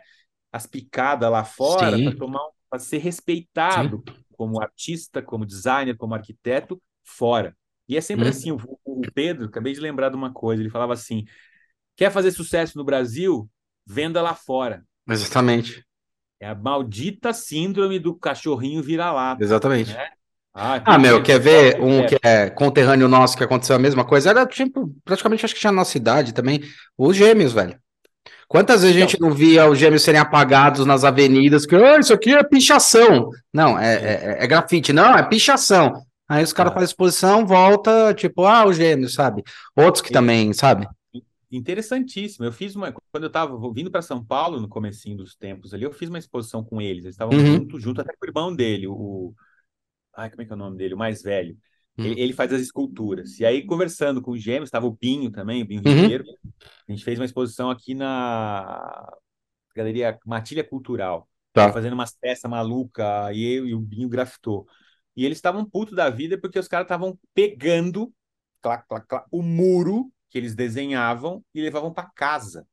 as picadas lá fora para tomar para ser respeitado Sim. como artista, como designer, como arquiteto fora. E é sempre hum. assim, o, o, Pedro, acabei de lembrar de uma coisa, ele falava assim: quer fazer sucesso no Brasil? Venda lá fora. Exatamente. É a maldita síndrome do cachorrinho vira-lata. Exatamente. Né? Ah, ah meu, quer ver um que é conterrâneo nosso que aconteceu a mesma coisa? Era tipo, praticamente acho que tinha na nossa cidade também, os gêmeos, velho. Quantas vezes a gente não via os gêmeos serem apagados nas avenidas, que oh, isso aqui é pichação. Não, é, é, é grafite. Não, é pichação. Aí os caras ah. fazem exposição, volta, tipo, ah, o gêmeo, sabe? Outros que e... também, sabe? Interessantíssimo. Eu fiz uma. Quando eu estava vindo para São Paulo, no comecinho dos tempos ali, eu fiz uma exposição com eles. Eles estavam uhum. junto, junto até com o irmão dele, o. Ai, como é que é o nome dele? O mais velho. Uhum. Ele, ele, faz as esculturas. E aí, conversando com os gêmeos, estava o Pinho também, o Pinho uhum. Ribeiro. A gente fez uma exposição aqui na Galeria Matilha Cultural. Tá. Fazendo umas peças malucas, e eu e o Binho grafitou. E eles estavam putos da vida porque os caras estavam pegando clac, clac, clac, o muro que eles desenhavam e levavam para casa.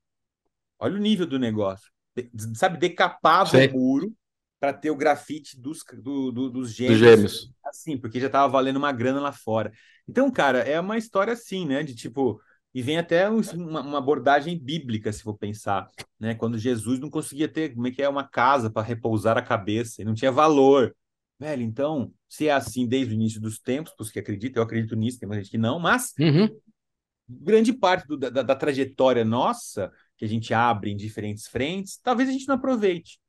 Olha o nível do negócio. De, sabe, decapava o muro para ter o grafite dos, do, do, dos, gêmeos, dos gêmeos. Assim, porque já estava valendo uma grana lá fora. Então, cara, é uma história assim, né? De tipo. E vem até uma, uma abordagem bíblica, se for pensar, né? Quando Jesus não conseguia ter, como é que é, uma casa para repousar a cabeça, e não tinha valor. Velho, então, se é assim desde o início dos tempos, porque acredita, eu acredito nisso, tem muita gente que não, mas uhum. grande parte do, da, da, trajetória nossa, que a gente abre em diferentes frentes, talvez a gente não aproveite.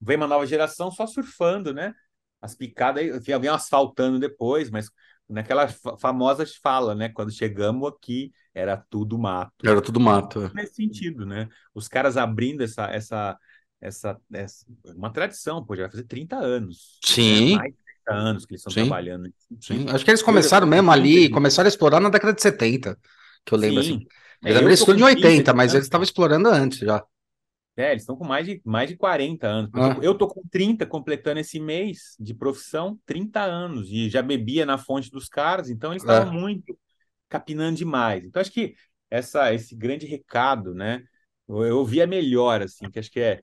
Vem uma nova geração só surfando, né? As picadas, aí, vem asfaltando depois, mas naquela famosa fala, né? Quando chegamos aqui, era tudo mato. Era tudo mato. É. Nesse sentido, né? Os caras abrindo essa, essa, essa, essa uma tradição, pô, já vai fazer 30 anos. Sim. Né? Mais de 30 anos que eles estão Sim. trabalhando. Sim. Acho que eles começaram mesmo ali, começaram a explorar na década de 70, que eu lembro Sim. assim. É, eles abriram estúdio em 80, mas eles estavam explorando antes já. É, eles estão com mais de, mais de 40 anos. Ah. Eu tô com 30, completando esse mês de profissão, 30 anos. E já bebia na fonte dos caras, então eles estavam é. muito capinando demais. Então, acho que essa, esse grande recado, né? Eu, eu vi a melhor, assim, que acho que é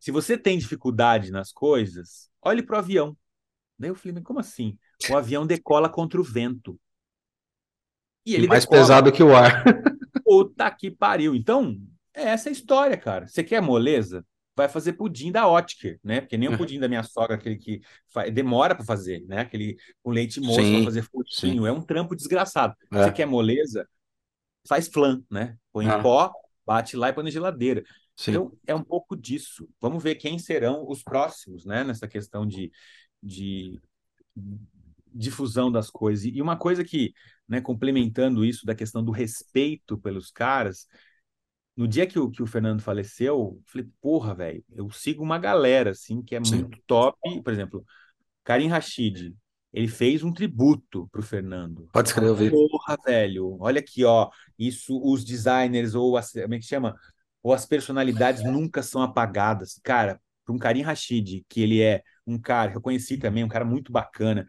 se você tem dificuldade nas coisas, olhe para o avião. Daí eu falei, mas como assim? O avião decola contra o vento. E ele mais decola. pesado que o ar. Puta que pariu. Então, é essa a história, cara. Você quer moleza? vai fazer pudim da Ótica, né? Porque nem o pudim da minha sogra, aquele que faz, demora para fazer, né? Aquele com leite moço para fazer futinho, é um trampo desgraçado. É. Você quer moleza? Faz flan, né? Põe em ah. pó, bate lá e põe na geladeira. Sim. Então, é um pouco disso. Vamos ver quem serão os próximos, né? Nessa questão de, de difusão das coisas. E uma coisa que, né, complementando isso da questão do respeito pelos caras, no dia que o, que o Fernando faleceu, eu falei, porra, velho, eu sigo uma galera, assim, que é Sim. muito top. Por exemplo, Karim Rashid, ele fez um tributo pro Fernando. Pode escrever. Porra, velho, olha aqui, ó, isso, os designers, ou como é que chama? Ou as personalidades nunca são apagadas. Cara, para um Karim Rashid, que ele é um cara que eu conheci também, um cara muito bacana,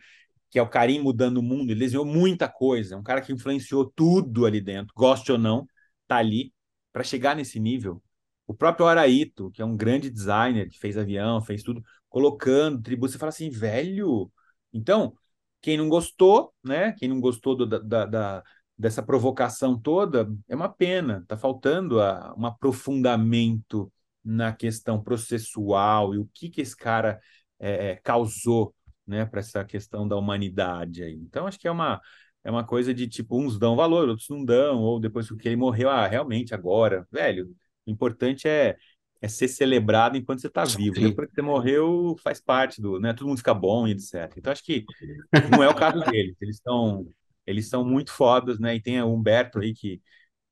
que é o Karim mudando o mundo, ele desenhou muita coisa, é um cara que influenciou tudo ali dentro, goste ou não, tá ali para chegar nesse nível. O próprio Araito, que é um grande designer, que fez avião, fez tudo, colocando tributo, você fala assim, velho. Então, quem não gostou, né? Quem não gostou do, da, da, dessa provocação toda, é uma pena. Tá faltando a, um aprofundamento na questão processual e o que que esse cara é, causou né, para essa questão da humanidade aí. Então, acho que é uma, é uma coisa de tipo, uns dão valor, outros não dão, ou depois que ele morreu, ah, realmente agora, velho, o importante é, é ser celebrado enquanto você está vivo. Sim. Depois que você morreu, faz parte do, né, todo mundo fica bom e etc. Então, acho que não é o caso deles, eles estão eles são muito fodas, né, e tem o Humberto aí que,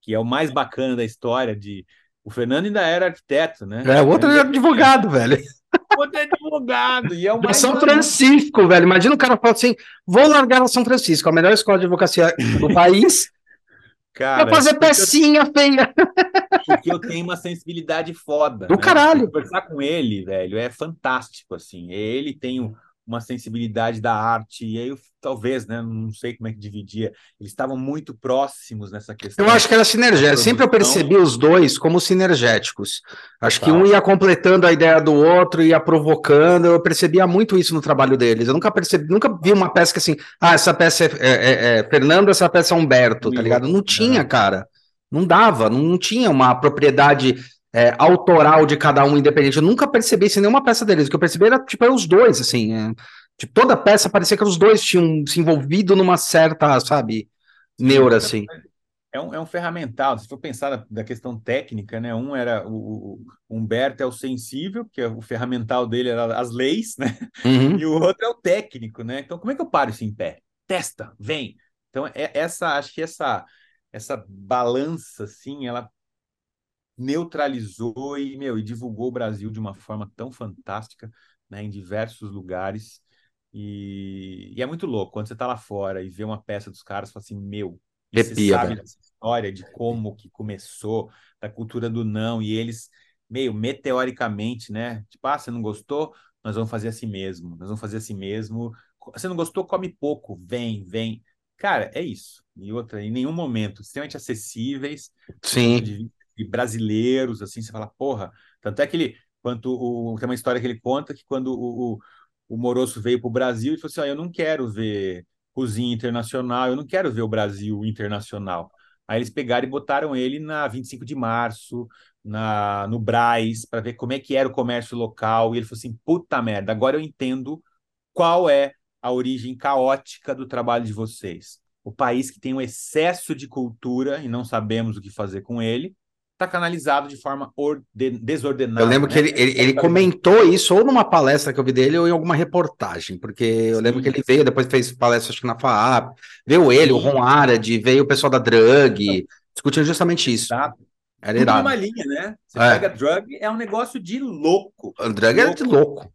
que é o mais bacana da história de o Fernando ainda era arquiteto, né? É, o outro era advogado, velho outro é advogado. E é o mais São Francisco, velho. Imagina o cara falar assim: vou largar a São Francisco, a melhor escola de advocacia do país. Cara, pra fazer pecinha eu... feia. Porque eu tenho uma sensibilidade foda. Do né? caralho. Conversar com ele, velho, é fantástico, assim. Ele tem um uma sensibilidade da arte, e aí eu, talvez, né, não sei como é que dividia, eles estavam muito próximos nessa questão. Eu acho que era sinergético, sempre eu percebi os dois como sinergéticos, acho que um ia completando a ideia do outro, ia provocando, eu percebia muito isso no trabalho deles, eu nunca percebi, nunca vi uma peça que assim, ah, essa peça é, é, é, é Fernando, essa peça é Humberto, tá ligado? Não tinha, cara, não dava, não tinha uma propriedade é, autoral de cada um independente. Eu nunca percebi isso em nenhuma peça deles. O que eu percebi era, tipo, era os dois, assim. É, tipo, toda peça parecia que os dois tinham se envolvido numa certa, sabe, neura, assim. É um, é um ferramental, se for pensar da, da questão técnica, né? Um era o, o, Humberto é o sensível, que é o ferramental dele era as leis, né? Uhum. E o outro é o técnico, né? Então, como é que eu paro isso em pé? Testa, vem. Então, é, essa, acho que essa, essa balança, assim, ela neutralizou e, meu, e divulgou o Brasil de uma forma tão fantástica, né, em diversos lugares. E, e é muito louco quando você está lá fora e vê uma peça dos caras, fala assim, meu, você sabe dessa história de como que começou, da cultura do não, e eles, meio meteoricamente, né? Tipo, ah, você não gostou? Nós vamos fazer assim mesmo, nós vamos fazer assim mesmo. Você não gostou? Come pouco, vem, vem. Cara, é isso. E outra, em nenhum momento, extremamente acessíveis, Sim e brasileiros, assim, você fala, porra. Tanto é que ele, quanto o, tem uma história que ele conta que quando o, o, o Moroso veio para o Brasil, ele falou assim: eu não quero ver cozinha internacional, eu não quero ver o Brasil internacional. Aí eles pegaram e botaram ele na 25 de março, na no Braz, para ver como é que era o comércio local. E ele falou assim: puta merda, agora eu entendo qual é a origem caótica do trabalho de vocês. O país que tem um excesso de cultura e não sabemos o que fazer com ele, está canalizado de forma desordenada. Eu lembro né? que ele, ele, ele, comentou isso ou numa palestra que eu vi dele ou em alguma reportagem, porque eu Sim. lembro que ele veio, depois fez palestra acho que na FAAP, veio ele, Sim. o Ron Arad, veio o pessoal da Drug, discutindo justamente isso. Exato. Era Tudo irado. uma linha, né? Você é. pega Drug, é um negócio de louco. O Drug louco. é de louco.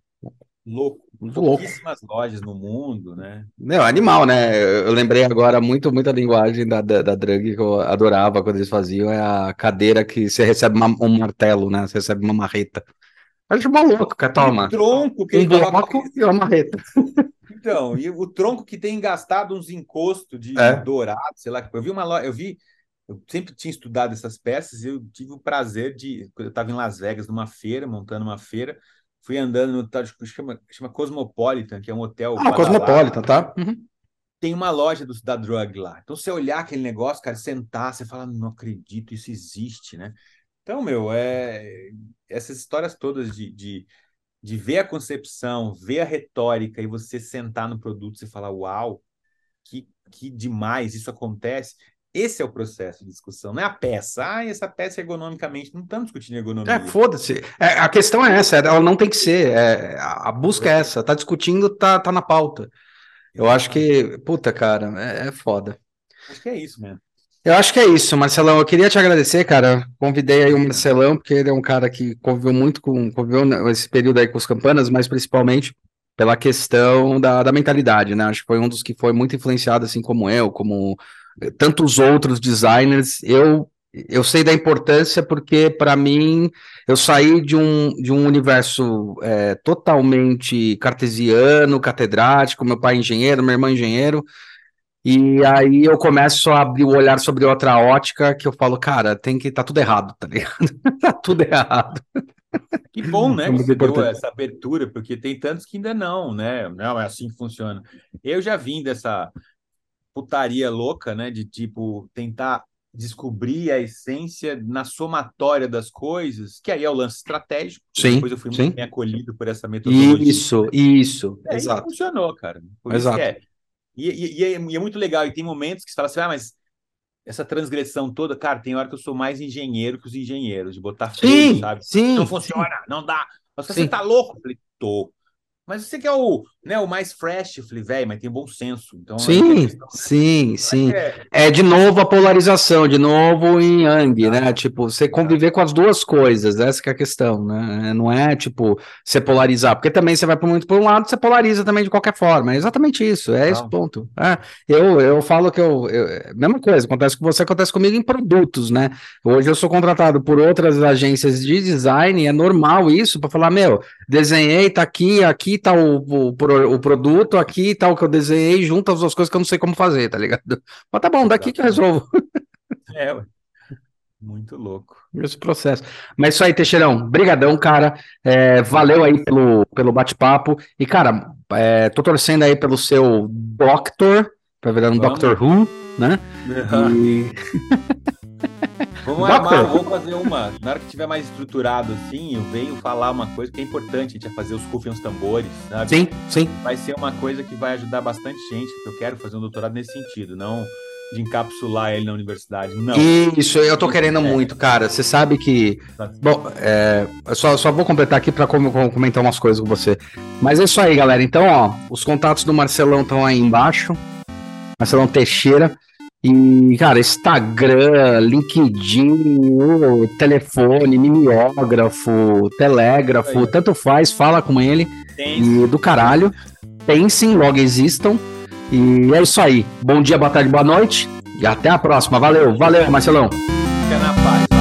Louco. Muito Pouquíssimas louco. lojas no mundo, né? Não, animal, né? Eu lembrei agora muito, muita linguagem da, da, da drug que eu adorava quando eles faziam, é a cadeira que você recebe uma, um martelo, né? Você recebe uma marreta. Acho maluco, que toma. Um tronco que um bloco e uma marreta. Então, e o tronco que tem gastado uns encostos de é. dourado, sei lá. Eu vi uma loja, eu vi, eu sempre tinha estudado essas peças e eu tive o prazer de, eu estava em Las Vegas numa feira, montando uma feira, fui andando no tal, chama, chama Cosmopolitan, que é um hotel. Ah, Cosmopolitan, tá? Uhum. Tem uma loja do, da drug lá. Então, você olhar aquele negócio, cara, sentar, você fala, não acredito, isso existe, né? Então, meu, é essas histórias todas de, de, de ver a concepção, ver a retórica e você sentar no produto e falar, uau, que, que demais isso acontece. Esse é o processo de discussão, não é a peça. Ah, essa peça ergonomicamente, não estamos discutindo ergonomia. É, foda-se. É, a questão é essa, ela não tem que ser. É, a busca é essa, tá discutindo, tá, tá na pauta. Eu acho que, puta, cara, é, é foda. Acho que é isso mesmo. Eu acho que é isso, Marcelão. Eu queria te agradecer, cara. Convidei aí o Marcelão, porque ele é um cara que conviveu muito com, conviveu esse período aí com os campanas, mas principalmente pela questão da, da mentalidade, né? Acho que foi um dos que foi muito influenciado, assim como eu, como tantos outros designers, eu eu sei da importância porque para mim eu saí de um, de um universo é, totalmente cartesiano, catedrático, meu pai é engenheiro, minha irmã é engenheiro, e aí eu começo a abrir o olhar sobre outra ótica que eu falo, cara, tem que tá tudo errado, tá ligado? tá tudo errado. Que bom, né? Que você deu essa abertura, porque tem tantos que ainda não, né? Não é assim que funciona. Eu já vim dessa putaria louca, né? De tipo tentar descobrir a essência na somatória das coisas, que aí é o lance estratégico. Sim, depois eu fui sim. muito bem acolhido por essa metodologia. Isso, isso, é, exato. funcionou, cara. Por exato. É. E, e, e, é, e, é, muito legal. E tem momentos que você fala assim, ah, mas essa transgressão toda, cara, tem hora que eu sou mais engenheiro que os engenheiros, de botar freio, sabe? Sim, não funciona, não dá. Mas você tá louco? Eu falei, tô. Mas você quer o, né, o mais fresh, eu falei, velho, mas tem bom senso. Então, sim, questão, sim, né? sim. É... é... de novo a polarização, de novo em Yang, né? Tipo, você conviver com as duas coisas, essa que é a questão, né? Não é, tipo, você polarizar, porque também você vai muito por um lado, você polariza também de qualquer forma. É exatamente isso, é esse ponto. É, eu, eu falo que eu, eu. Mesma coisa, acontece com você, acontece comigo em produtos, né? Hoje eu sou contratado por outras agências de design, é normal isso, para falar, meu, desenhei, tá aqui, aqui tá o, o, o, produto, aqui tá o que eu desenhei, junta as duas coisas que eu não sei como fazer, tá ligado? Mas tá bom, daqui que eu resolvo. É, ué. Muito louco. Esse processo. Mas isso aí, Teixeirão. Brigadão, cara. É, valeu aí pelo, pelo bate-papo. E, cara, é, tô torcendo aí pelo seu Doctor, pra virar um Vamos. Doctor Who, né? Uhum. E... Vamos armar, vamos fazer uma. Na hora que tiver mais estruturado assim, eu venho falar uma coisa que é importante, a gente vai fazer os rufem os tambores, sabe? Sim, sim. Vai ser uma coisa que vai ajudar bastante gente, porque eu quero fazer um doutorado nesse sentido, não de encapsular ele na universidade, não. Isso, eu tô querendo é. muito, cara. Você sabe que. Bom, é, eu só, só vou completar aqui para comentar umas coisas com você. Mas é isso aí, galera. Então, ó, os contatos do Marcelão estão aí embaixo. Marcelão Teixeira. E, cara, Instagram, LinkedIn, telefone, mimeógrafo, telégrafo, tanto faz, fala com ele. E do caralho. Pensem, logo existam. E é isso aí. Bom dia, boa tarde, boa noite. E até a próxima. Valeu, valeu, Marcelão. Fica na paz.